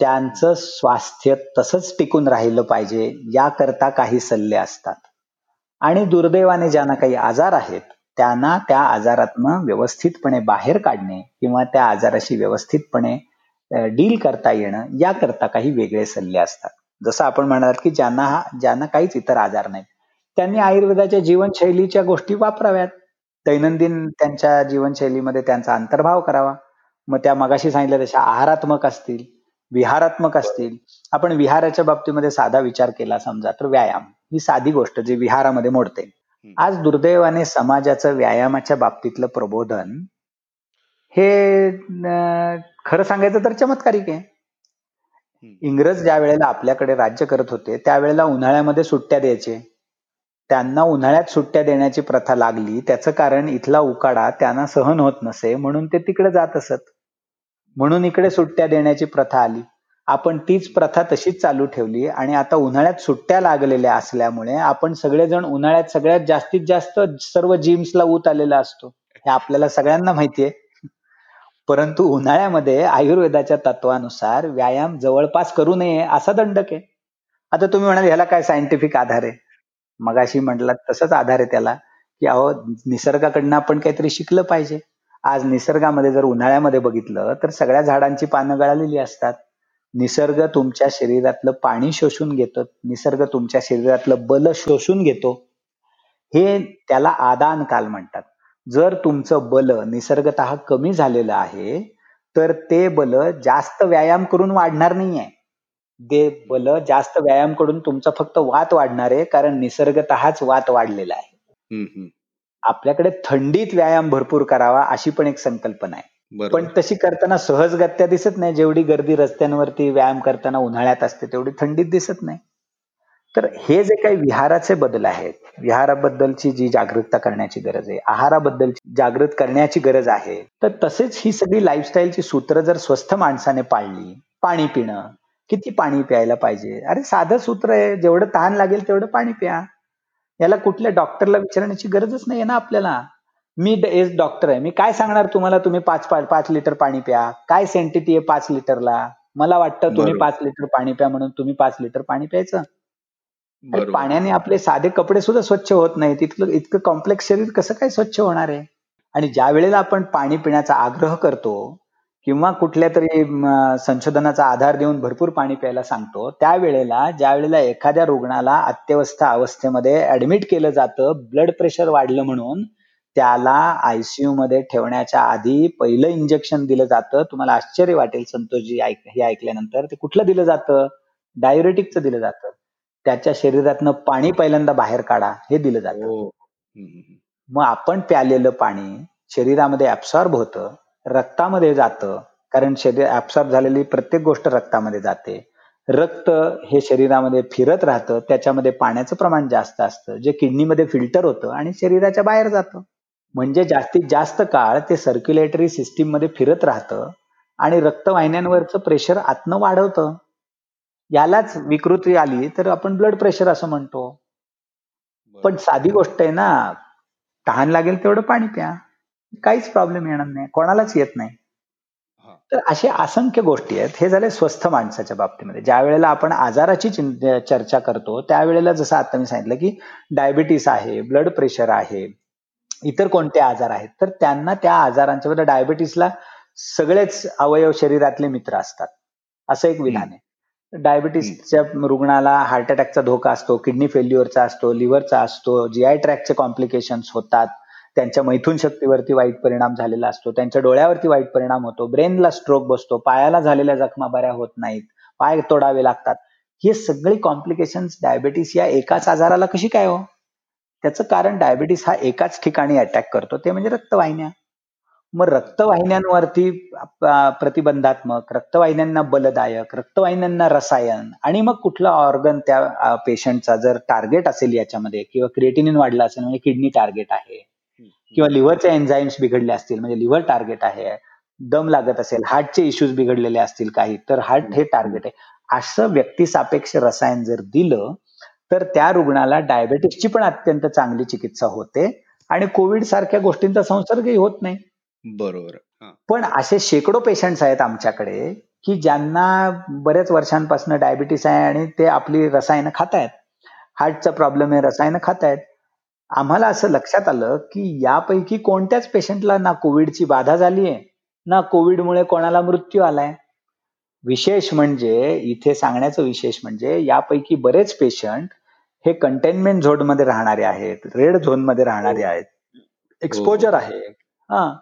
[SPEAKER 2] त्यांचं स्वास्थ्य तसंच टिकून राहिलं पाहिजे याकरता काही सल्ले असतात. आणि दुर्दैवाने ज्यांना काही आजार आहेत त्यांना त्या आजारातनं व्यवस्थितपणे बाहेर काढणे किंवा त्या आजाराशी व्यवस्थितपणे डील करता येणं याकरता काही वेगळे सल्ले असतात. जसं आपण म्हणाल की ज्यांना ज्यांना काहीच इतर आजार नाहीत. त्यांनी आयुर्वेदाच्या जीवनशैलीच्या गोष्टी वापराव्यात. दैनंदिन त्यांच्या जीवनशैलीमध्ये त्यांचा अंतर्भाव करावा. मग त्या मगाशी सांगितल्या तशा आहारात्मक असतील विहारात्मक असतील. आपण विहाराच्या बाबतीमध्ये साधा विचार केला समजा तर व्यायाम ही साधी गोष्ट जी विहारामध्ये मोडते. आज दुर्दैवाने समाजाचं व्यायामाच्या बाबतीतलं प्रबोधन हे खरं सांगायचं तर चमत्कारिक आहे. इंग्रज ज्या वेळेला आपल्याकडे राज्य करत होते त्यावेळेला उन्हाळ्यामध्ये सुट्ट्या द्यायचे. त्यांना उन्हाळ्यात सुट्ट्या देण्याची प्रथा लागली. त्याचं कारण इथला उकाडा त्यांना सहन होत नसे म्हणून ते तिकडे जात असत. म्हणून इकडे सुट्ट्या देण्याची प्रथा आली. आपण तीच प्रथा तशीच चालू ठेवली आणि आता उन्हाळ्यात सुट्ट्या लागलेल्या असल्यामुळे आपण सगळेजण उन्हाळ्यात सगळ्यात जास्तीत जास्त सर्व जिम्सला ऊत आलेला असतो. हे आपल्याला सगळ्यांना माहितीये. परंतु उन्हाळ्यामध्ये आयुर्वेदाच्या तत्वानुसार व्यायाम जवळपास करू नये असा दंडक आहे आता तुम्ही म्हणाल ह्याला काय सायंटिफिक आधार आहे? मगाशी म्हटलं तसंच आधार आहे त्याला की अहो निसर्गाकडनं आपण काहीतरी शिकलं पाहिजे. आज निसर्गामध्ये जर उन्हाळ्यामध्ये बघितलं तर सगळ्या झाडांची पानं गळालेली असतात. निसर्ग तुमच्या शरीरातलं पाणी शोषून घेतो. निसर्ग तुमच्या शरीरातलं बल शोषून घेतो. हे त्याला आदान काल म्हणतात. जर तुमचं बल निसर्गत कमी झालेलं आहे तर ते बल जास्त व्यायाम करून वाढणार नाहीये. ते बल जास्त व्यायाम करून तुमचा फक्त वात वाढणार आहे कारण निसर्गतःच वात वाढलेला आहे. आपल्याकडे थंडीत व्यायाम भरपूर करावा अशी पण एक संकल्पना आहे. पण तशी करताना सहजगत्या दिसत नाही जेवढी गर्दी रस्त्यांवरती व्यायाम करताना उन्हाळ्यात असते तेवढी थंडीत दिसत नाही. तर हे जे काही विहाराचे बदल आहेत विहाराबद्दलची जी जागृतता करण्याची गरज आहे आहाराबद्दलची जागृत करण्याची गरज आहे तर तसेच ही सगळी लाईफस्टाईलची सूत्र जर स्वस्थ माणसाने पाळली पाणी पिणं किती पाणी प्यायला पाहिजे? अरे साधं सूत्र आहे जेवढं तहान लागेल तेवढं पाणी प्या. याला कुठल्या डॉक्टरला विचारण्याची गरजच नाही ना आपल्याला. मी एज डॉक्टर आहे. मी काय सांगणार तुम्हाला तुम्ही पाच पाच लिटर पाणी प्या? काय सेंटिटी आहे पाच लिटरला? मला वाटतं तुम्ही पाच लिटर पाणी प्या म्हणून तुम्ही पाच लिटर पाणी प्यायचं. पाण्याने आपले साधे कपडे सुद्धा स्वच्छ होत नाहीत इतकं इतकं कॉम्प्लेक्स शरीर कसं काय स्वच्छ होणार आहे? आणि ज्या वेळेला आपण पाणी पिण्याचा आग्रह करतो किंवा कुठल्या तरी संशोधनाचा आधार देऊन भरपूर पाणी प्यायला सांगतो त्यावेळेला ज्या वेळेला एखाद्या रुग्णाला अत्यवस्था अवस्थेमध्ये ऍडमिट केलं जातं ब्लड प्रेशर वाढलं म्हणून त्याला आयसीयू मध्ये ठेवण्याच्या आधी पहिलं इंजेक्शन दिलं जातं. तुम्हाला आश्चर्य वाटेल संतोषजी ऐक हे ऐकल्यानंतर. ते कुठलं दिलं जातं? डायुरेटिकचं दिलं जातं. त्याच्या शरीरातनं पाणी पहिल्यांदा बाहेर काढा हे दिलं जातं.
[SPEAKER 1] हो.
[SPEAKER 2] मग आपण प्यालेलं पाणी शरीरामध्ये ऍब्सॉर्ब होतं रक्तामध्ये जातं कारण शरीर ऍब्सॉर्ब झालेली प्रत्येक गोष्ट रक्तामध्ये जाते. रक्त हे शरीरामध्ये फिरत राहतं त्याच्यामध्ये पाण्याचं प्रमाण जास्त असतं जे किडनीमध्ये फिल्टर होतं आणि शरीराच्या बाहेर जातं. म्हणजे जास्तीत जास्त काळ ते सर्क्युलेटरी सिस्टीममध्ये फिरत राहतं आणि रक्तवाहिन्यांवरचं प्रेशर आतनं वाढवतं. यालाच विकृती आली तर आपण ब्लड प्रेशर असं म्हणतो. पण साधी गोष्ट आहे ना तहान लागेल तेवढं पाणी प्या. काहीच प्रॉब्लेम येणार नाही कोणालाच येत नाही. तर अशा असंख्य गोष्टी आहेत हे झाले स्वस्थ माणसाच्या बाबतीमध्ये. ज्या वेळेला आपण आजाराची चर्चा करतो त्यावेळेला जसं आता मी सांगितलं की डायबिटीस आहे ब्लड प्रेशर आहे इतर कोणते आजार आहेत तर त्यांना त्या आजारांच्या बद्दल डायबिटीसला सगळेच अवयव शरीरातले मित्र असतात. असं एक विधान आहे. डायबिटीसच्या रुग्णाला हार्ट अटॅकचा धोका असतो किडनी फेल्युअरचा असतो लिव्हरचा असतो जीआय ट्रॅकचे कॉम्प्लिकेशन्स होतात त्यांच्या मैथून शक्तीवरती वाईट परिणाम झालेला असतो त्यांच्या डोळ्यावरती वाईट परिणाम होतो ब्रेनला स्ट्रोक बसतो पायाला झालेल्या जखमा बऱ्या होत नाहीत पाय तोडावे लागतात. हे सगळी कॉम्प्लिकेशन्स डायबिटीस या एकाच आजाराला कशी काय हो? त्याचं कारण डायबिटीस हा एकाच ठिकाणी अटॅक करतो ते म्हणजे रक्तवाहिन्या. मग रक्तवाहिन्यांवरती प्रतिबंधात्मक रक्तवाहिन्यांना बलदायक रक्तवाहिन्यांना रसायन आणि मग कुठला ऑर्गन त्या पेशंटचा जर टार्गेट असेल याच्यामध्ये किंवा क्रिएटिनिन वाढला असेल म्हणजे किडनी टार्गेट आहे किंवा लिव्हरचे एन्झाईम्स बिघडले असतील म्हणजे लिव्हर टार्गेट आहे दम लागत असेल हार्टचे इश्यूज बिघडलेले असतील काही तर हार्ट हे टार्गेट आहे. असं व्यक्तिसापेक्ष रसायन जर दिलं तर त्या रुग्णाला डायबेटिसची पण अत्यंत चांगली चिकित्सा होते आणि कोविड सारख्या गोष्टींचा संसर्गही होत नाही.
[SPEAKER 1] बरोबर. हा.
[SPEAKER 2] पण असे शेकडो पेशंट्स आहेत आमच्याकडे की ज्यांना बऱ्याच वर्षांपासून डायबिटीस आहे आणि ते आपली रसायनं खातायत. हार्टचा प्रॉब्लेम आहे रसायनं खातायत. आम्हाला असं लक्षात आलं की यापैकी कोणत्याच पेशंटला ना कोविडची बाधा झाली आहे ना कोविडमुळे कोणाला मृत्यू आलाय. विशेष म्हणजे इथे सांगण्याचं विशेष म्हणजे यापैकी बरेच पेशंट हे कंटेनमेंट झोनमध्ये राहणारे आहेत रेड झोनमध्ये राहणारे आहेत. एक्सपोजर आहे. हा.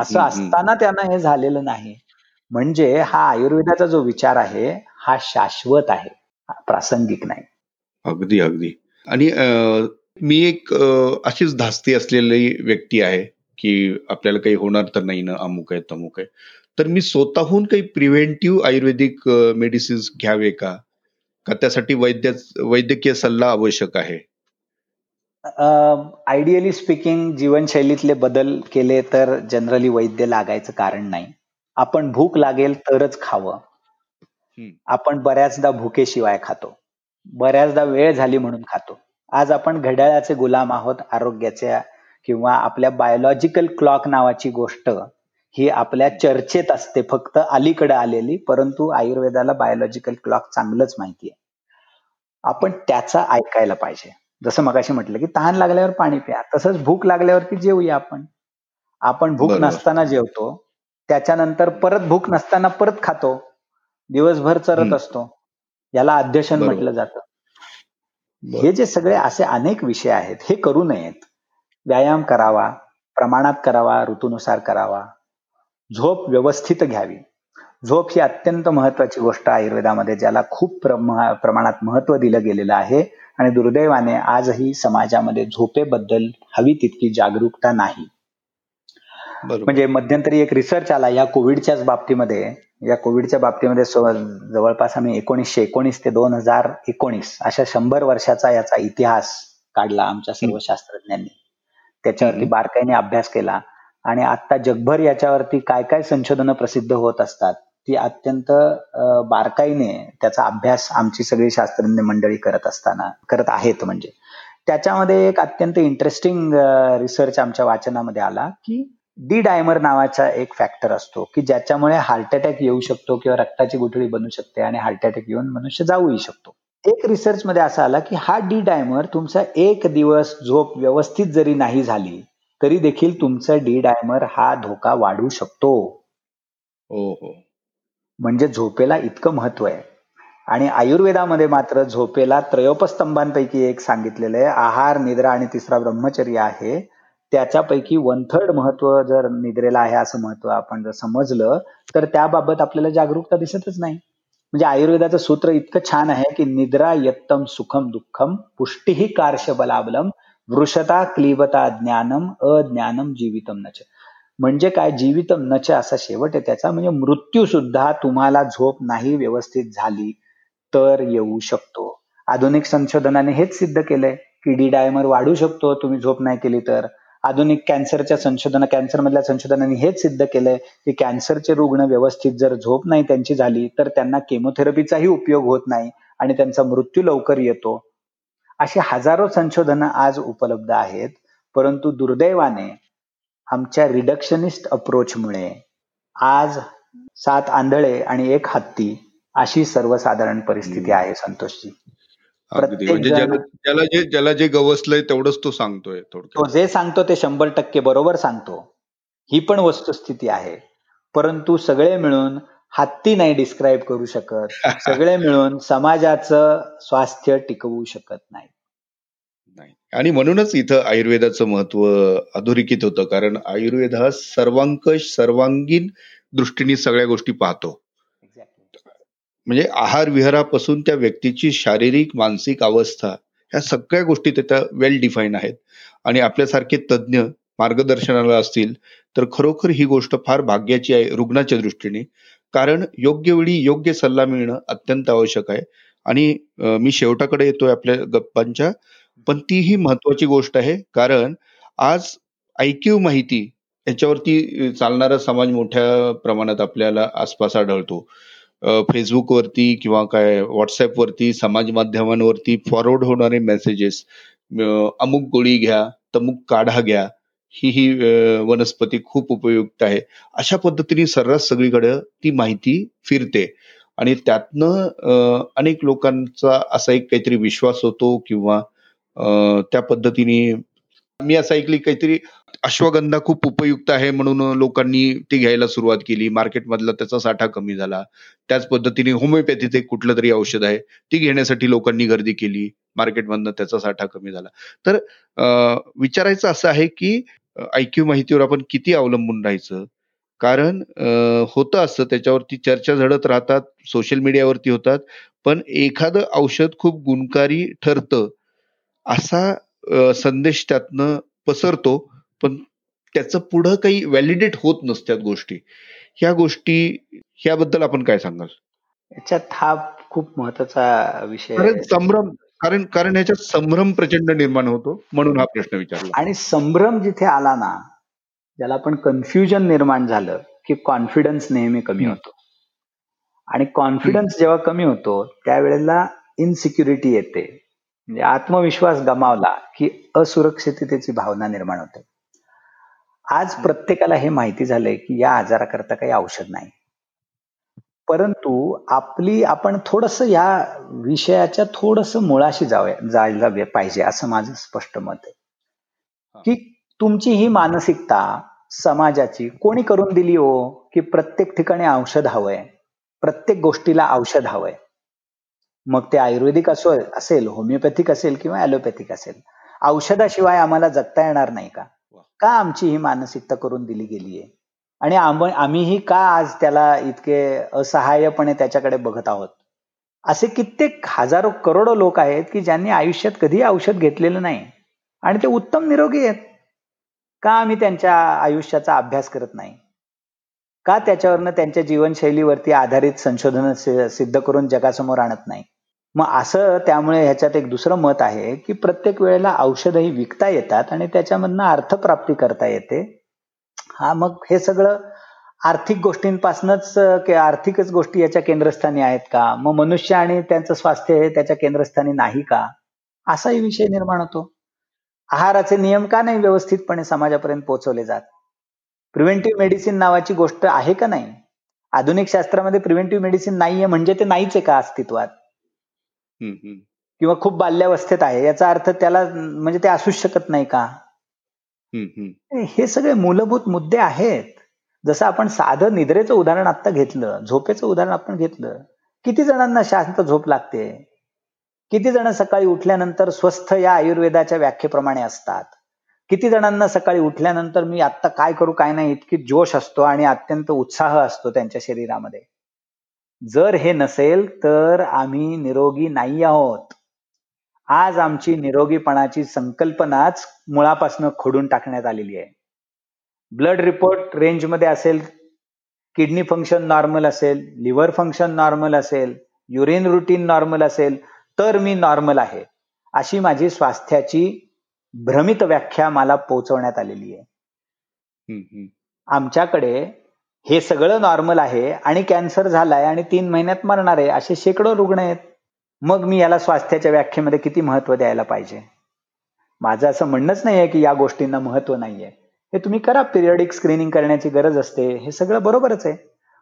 [SPEAKER 2] असं. असताना त्यांना हे झालेलं नाही. म्हणजे हा आयुर्वेदाचा जो विचार आहे हा शाश्वत आहे प्रासंगिक नाही.
[SPEAKER 1] अगदी अगदी. आणि मी एक अशीच धास्ती असलेली व्यक्ती आहे की आपल्याला काही होणार तर नाही ना अमुक आहे तमुक आहे. तर मी स्वतःहून काही प्रिव्हेंटिव्ह आयुर्वेदिक मेडिसिन्स घ्यावे का? का त्यासाठी वैद्य वैद्यकीय सल्ला आवश्यक आहे?
[SPEAKER 2] आयडियली स्पीकिंग जीवनशैलीतले बदल केले तर जनरली वैद्य लागायचं कारण नाही. आपण भूक लागेल तरच खावं. आपण बऱ्याचदा भुकेशिवाय खातो. बऱ्याचदा वेळ झाली म्हणून खातो. आज आपण घड्याळाचे गुलाम आहोत आरोग्याच्या किंवा आपल्या बायोलॉजिकल क्लॉक नावाची गोष्ट ही आपल्या चर्चेत असते फक्त अलीकडे आलेली परंतु आयुर्वेदाला बायोलॉजिकल क्लॉक चांगलंच माहिती आहे. आपण त्याचा ऐकायला पाहिजे. जसं मगाशी म्हटलं की तहान लागल्यावर पाणी प्या तसंच भूक लागल्यावरती जेवूया आपण आपण भूक. नसताना जेवतो त्याच्यानंतर परत भूक नसताना परत खातो दिवसभर चरत. असतो याला अध्यशन
[SPEAKER 1] बरोबर.
[SPEAKER 2] म्हटलं जातं. हे जे सगळे असे अनेक विषय आहेत हे करू नयेत व्यायाम करावा प्रमाणात करावा ऋतूनुसार करावा झोप व्यवस्थित घ्यावी झोप ही अत्यंत महत्वाची गोष्ट आयुर्वेदामध्ये ज्याला खूप प्रमा- प्रमाणात महत्त्व दिलं गेलेलं आहे. आणि दुर्दैवाने आजही समाजामध्ये झोपेबद्दल हवी तितकी जागरूकता नाही. म्हणजे मध्यंतरी एक रिसर्च आला या कोविडच्याच बाबतीमध्ये या कोविडच्या बाबतीमध्ये जवळपास आम्ही एकोणीसशे एकोणीस ते दोन हजार एकोणीस अशा शंभर वर्षाचा याचा इतिहास काढला आमच्या सर्व शास्त्रज्ञांनी. त्याच्यावरती. बारकाईने अभ्यास केला. आणि आता जगभर याच्यावरती काय काय संशोधनं प्रसिद्ध होत असतात ती अत्यंत बारकाईने त्याचा अभ्यास आमची सगळी शास्त्रज्ञ मंडळी करत असताना करत आहेत म्हणजे. त्याच्यामध्ये एक अत्यंत इंटरेस्टिंग रिसर्च आमच्या वाचनामध्ये आला की डी डायमर नावाचा एक फॅक्टर असतो की ज्याच्यामुळे हार्ट अटॅक येऊ शकतो किंवा रक्ताची गुठळी बनू शकते आणि हार्ट अटॅक येऊन मनुष्य जाऊही शकतो. एक रिसर्च मध्ये असा आला की हा डी डायमर तुमचा एक दिवस झोप व्यवस्थित जरी नाही झाली तरी देखील तुमचा डी डायमर हा धोका वाढू शकतो.
[SPEAKER 1] हो हो.
[SPEAKER 2] म्हणजे झोपेला इतकं महत्त्व आहे. आणि आयुर्वेदामध्ये मात्र झोपेला त्रयोपस्तंभांपैकी एक सांगितलेलं आहे आहार निद्रा आणि तिसरा ब्रह्मचर्य आहे. त्याच्यापैकी वन थर्ड महत्त्व जर निद्रेला आहे असं महत्त्व आपण जर समजलं तर त्याबाबत आपल्याला जागरूकता दिसतच नाही. म्हणजे आयुर्वेदाचं सूत्र इतकं छान आहे की निद्रा यत्तम सुखम दुःखम पुष्टीही कार्शबलाबलम वृषता क्लीबता ज्ञानम अज्ञानम जीवितम नच म्हणजे काय? जीवितम नच असा शेवट आहे त्याचा. म्हणजे मृत्यू सुद्धा तुम्हाला झोप नाही व्यवस्थित झाली तर येऊ शकतो. आधुनिक संशोधनाने हेच सिद्ध केलंय की डी डायमर वाढू शकतो तुम्ही झोप नाही केली तर. आधुनिक कॅन्सरच्या संशोधन कॅन्सर मधल्या संशोधनाने हेच सिद्ध केलंय की कॅन्सरचे रुग्ण व्यवस्थित जर झोप नाही त्यांची झाली तर त्यांना केमोथेरपीचाही उपयोग होत नाही आणि त्यांचा मृत्यू लवकर येतो. अशी हजारो संशोधनं आज उपलब्ध आहेत परंतु दुर्दैवाने आमच्या रिडक्शनिस्ट अप्रोचमुळे आज सात आंधळे आणि एक हत्ती अशी सर्वसाधारण परिस्थिती आहे संतोषजी.
[SPEAKER 1] म्हणजे ज्याला जे ज्याला जे गवसलंय तेवढंच तो सांगतोय
[SPEAKER 2] तो जे सांगतो ते शंभर टक्के बरोबर सांगतो. ही पण वस्तुस्थिती आहे. परंतु सगळे मिळून हत्ती नाही डिस्क्राईब करू शकत. सगळे मिळून समाजाचं स्वास्थ्य टिकवू शकत नाही
[SPEAKER 1] नाही. आणि म्हणूनच इथं आयुर्वेदाचं महत्त्व अधोरेखित होतं. कारण आयुर्वेद हा सर्वांकश सर्वांगीण दृष्टीने सगळ्या गोष्टी पाहतो. म्हणजे आहार विहारापासून त्या व्यक्तीची शारीरिक मानसिक अवस्था ह्या सगळ्या गोष्टी त्याच्या वेल डिफाईन आहेत. आणि आपल्यासारखे तज्ज्ञ मार्गदर्शनाला असतील तर खरोखर ही गोष्ट फार भाग्याची आहे रुग्णाच्या दृष्टीने. कारण योग्य वेळी योग्य सल्ला मिळणं अत्यंत आवश्यक आहे. आणि मी शेवटाकडे येतोय आपल्या गप्पांच्या. पण तीही महत्वाची गोष्ट आहे कारण आज ऐक्यू माहिती याच्यावरती चालणारा समाज मोठ्या प्रमाणात आपल्याला आसपास आढळतो. फेसबुकवरती किंवा काय व्हॉट्सअपवरती समाज माध्यमांवरती फॉरवर्ड होणारे मेसेजेस अमुक गोळी घ्या तमुक काढा घ्या ही ही वनस्पती खूप उपयुक्त आहे. अशा पद्धतीने सर्रास सगळीकडे ती माहिती फिरते. आणि त्यातनं अनेक लोकांचा असा एक काहीतरी विश्वास होतो किंवा त्या पद्धतीने मी असं ऐकली काहीतरी अश्वगंधा खूप उपयुक्त आहे म्हणून लोकांनी ती घ्यायला सुरुवात केली. मार्केटमधला त्याचा साठा कमी झाला. त्याच पद्धतीने होमिओपॅथीचं एक कुठलं तरी औषध आहे ती घेण्यासाठी लोकांनी गर्दी केली. मार्केटमधनं त्याचा साठा कमी झाला. तर विचारायचं असं आहे की ऐक्यू माहितीवर आपण किती अवलंबून राहायचं? कारण होतं असतं त्याच्यावरती चर्चा झडत राहतात सोशल मीडियावरती होतात पण एखादं औषध खूप गुणकारी ठरतं असा संदेश त्यातनं पसरतो पण त्याचं पुढं काही व्हॅलिडेट होत नसत्यात गोष्टी. ह्या गोष्टी ह्याबद्दल आपण काय सांगाल?
[SPEAKER 2] याच्यात हा खूप महत्त्वाचा विषय
[SPEAKER 1] संभ्रम कारण कारण ह्याच्यात संभ्रम प्रचंड निर्माण होतो म्हणून हा प्रश्न विचारला.
[SPEAKER 2] आणि संभ्रम जिथे आला ना ज्याला आपण कन्फ्युजन निर्माण झालं की कॉन्फिडन्स नेहमी कमी होतो. आणि कॉन्फिडन्स जेव्हा कमी होतो त्यावेळेला इनसिक्युरिटी येते. म्हणजे आत्मविश्वास गमावला की असुरक्षिततेची भावना निर्माण होते. आज प्रत्येकाला हे माहिती झालंय की या आजाराकरता काही औषध नाही. परंतु आपली आपण थोडस या विषयाच्या थोडस मुळाशी जावं जायला पाहिजे असं माझं स्पष्ट मत आहे. की तुमची ही मानसिकता समाजाची कोणी करून दिली हो की प्रत्येक ठिकाणी औषध हवंय प्रत्येक गोष्टीला औषध हवंय मग ते आयुर्वेदिक असो असेल होमिओपॅथिक असेल किंवा ॲलोपॅथिक असेल औषधाशिवाय आम्हाला जगता येणार नाही का? का आमची ही मानसिकता करून दिली गेली आहे आणि आम्हीही का आज त्याला इतके असहाय्यपणे त्याच्याकडे बघत आहोत? असे कित्येक हजारो करोडो लोक आहेत की ज्यांनी आयुष्यात कधी औषध घेतलेलं नाही. आणि ते उत्तम निरोगी आहेत. का आम्ही त्यांच्या आयुष्याचा अभ्यास करत नाही? का त्याच्यावरनं त्यांच्या जीवनशैलीवरती आधारित संशोधन सिद्ध करून जगासमोर आणत नाही? मग असं त्यामुळे ह्याच्यात एक दुसरं मत आहे की प्रत्येक वेळेला औषधही विकता येतात आणि त्याच्यामधनं अर्थप्राप्ती करता येते. हा मग हे सगळं आर्थिक गोष्टींपासूनच आर्थिकच गोष्टी याच्या केंद्रस्थानी आहेत का? मग मनुष्य आणि त्यांचं स्वास्थ्य हे त्याच्या केंद्रस्थानी नाही का? असाही विषय निर्माण होतो. आहाराचे नियम का नाही व्यवस्थितपणे समाजापर्यंत पोहोचवले जात? प्रिव्हेंटिव्ह मेडिसिन नावाची गोष्ट आहे का नाही? आधुनिक शास्त्रामध्ये प्रिव्हेंटिव्ह मेडिसिन नाहीये म्हणजे ते नाहीच आहे का अस्तित्वात? किंवा खूप बाल्यावस्थेत आहे. याचा अर्थ त्याला म्हणजे ते असूच शकत नाही का? हे सगळे मूलभूत मुद्दे आहेत. जसं आपण साधं निद्रेचं उदाहरण आता घेतलं झोपेचं उदाहरण आपण घेतलं. किती जणांना शांत झोप लागते? किती जण सकाळी उठल्यानंतर स्वस्थ या आयुर्वेदाच्या व्याख्येप्रमाणे असतात? किती जणांना सकाळी उठल्यानंतर मी आत्ता काय करू काय नाही इतकी जोश असतो आणि अत्यंत उत्साह असतो त्यांच्या शरीरामध्ये. जर हे नसेल तर आम्ही निरोगी नाही आहोत. आज आमची निरोगीपणाची संकल्पनाच मुळापासून खोडून टाकण्यात आलेली आहे. ब्लड रिपोर्ट रेंजमध्ये असेल किडनी फंक्शन नॉर्मल असेल लिव्हर फंक्शन नॉर्मल असेल युरिन रुटीन नॉर्मल असेल तर मी नॉर्मल आहे अशी माझी स्वास्थ्याची भ्रमित व्याख्या मला पोहोचवण्यात आलेली आहे. आमच्याकडे हे सगळं नॉर्मल आहे आणि कॅन्सर झालाय आणि तीन महिन्यात मरणार आहे असे शेकडो रुग्ण आहेत. मग मी याला स्वास्थ्याच्या व्याख्येमध्ये किती महत्त्व द्यायला पाहिजे? माझं असं म्हणणंच नाहीये की या गोष्टींना महत्त्व नाहीये. हे तुम्ही करा पिरियडिक स्क्रीनिंग करण्याची गरज असते हे सगळं बरोबरच आहे.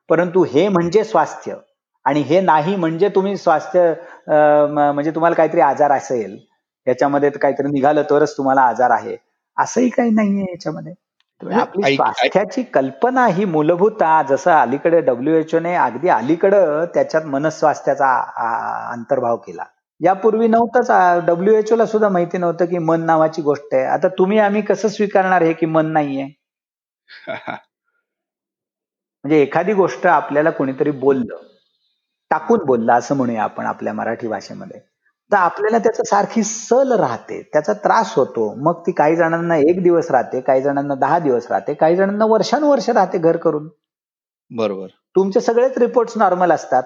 [SPEAKER 2] परंतु हे म्हणजे स्वास्थ्य आणि हे नाही म्हणजे तुम्ही स्वास्थ्य म्हणजे तुम्हाला काहीतरी आजार असेल याच्यामध्ये काहीतरी निघालं तरच तुम्हाला आजार आहे. असंही काही नाहीये याच्यामध्ये. आपली स्वास्थ्याची कल्पना ही मूलभूत जसं अलीकडे डब्ल्यू ने अगदी अलीकडं त्याच्यात मनस्वास्थ्याचा अंतर्भाव केला. यापूर्वी नव्हतंच डब्ल्यू ला सुद्धा माहिती नव्हतं की मन नावाची गोष्ट आहे. आता तुम्ही आम्ही कसं स्वीकारणार हे की मन नाहीये? म्हणजे एखादी गोष्ट आपल्याला कोणीतरी बोललं टाकून बोललं असं म्हणूया आपण आपल्या मराठी भाषेमध्ये. तर आपल्याला त्याचं सारखी सल राहते त्याचा त्रास होतो. मग ती काही जणांना एक दिवस राहते काही जणांना दहा दिवस राहते काही जणांना वर्षानुवर्ष राहते घर करून.
[SPEAKER 1] बरोबर.
[SPEAKER 2] तुमचे सगळेच रिपोर्ट नॉर्मल असतात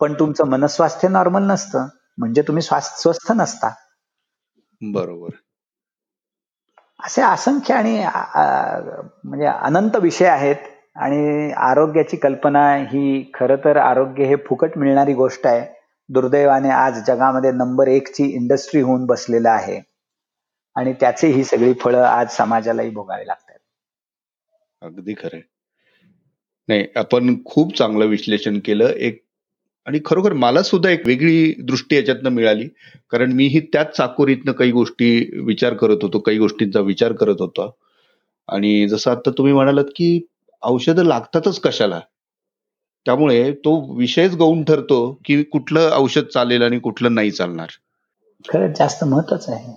[SPEAKER 2] पण तुमचं मनस्वास्थ्य नॉर्मल नसतं म्हणजे तुम्ही स्वस्थ नसता.
[SPEAKER 1] बरोबर.
[SPEAKER 2] असे असंख्य आणि म्हणजे अनंत विषय आहेत आणि आरोग्याची कल्पना ही खर तर आरोग्य हे फुकट मिळणारी गोष्ट आहे. दुर्दैवाने आज जगामध्ये नंबर एकची इंडस्ट्री होऊन बसलेलं आहे. आणि त्याचे ही सगळी फळं आज समाजालाही भोगावी लागतात.
[SPEAKER 1] अगदी खरे नाही आपण खूप चांगलं विश्लेषण केलं. एक आणि खरोखर मला सुद्धा एक वेगळी दृष्टी याच्यातनं मिळाली. कारण मीही त्याच चाकोरीतनं काही गोष्टी विचार करत होतो काही गोष्टींचा विचार करत होतो. आणि जसं आता तुम्ही म्हणालात की औषधं लागतातच कशाला? त्यामुळे तो विषयच गौण ठरतो की कुठलं औषध चालेल आणि कुठलं नाही चालणार.
[SPEAKER 2] खरंच जास्त महत्वाचं
[SPEAKER 1] आहे.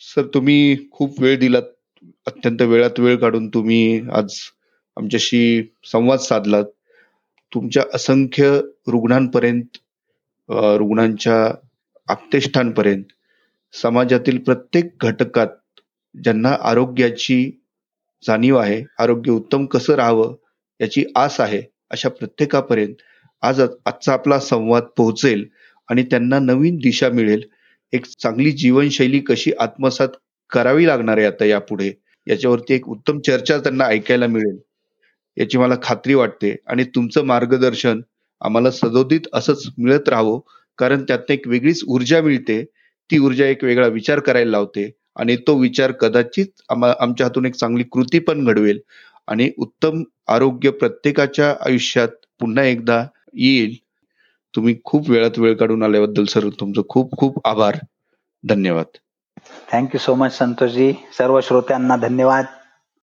[SPEAKER 1] सर तुम्ही खूप वेळ दिलात. अत्यंत वेळात वेळ काढून तुम्ही आज आमच्याशी संवाद साधलात. तुमच्या असंख्य रुग्णांपर्यंत रुग्णांच्या आपतेष्ठांपर्यंत समाजातील प्रत्येक घटकात ज्यांना आरोग्याची जाणीव आहे आरोग्य उत्तम कसं राहावं याची आस आहे अशा प्रत्येकापर्यंत. आज आजचा आपला संवाद पोहोचेल आणि त्यांना नवीन दिशा मिळेल. एक चांगली जीवनशैली कशी आत्मसात करावी लागणार आहे आता यापुढे याच्यावरती एक उत्तम चर्चा त्यांना ऐकायला मिळेल. याची मला खात्री वाटते आणि तुमचं मार्गदर्शन आम्हाला सदोदित असंच मिळत राहावं कारण त्यातनं एक वेगळीच ऊर्जा मिळते. ती ऊर्जा एक वेगळा विचार करायला लावते आणि तो विचार कदाचित आमच्या हातून एक चांगली कृती पण घडवेल. आणि उत्तम आरोग्य प्रत्येकाच्या आयुष्यात पुन्हा एकदा येईल. तुम्ही खूप वेळात वेळ काढून आल्याबद्दल सर तुमचं खूप खूप आभार. धन्यवाद.
[SPEAKER 2] थँक्यू सो मच संतोषजी. सर्व श्रोत्यांना धन्यवाद.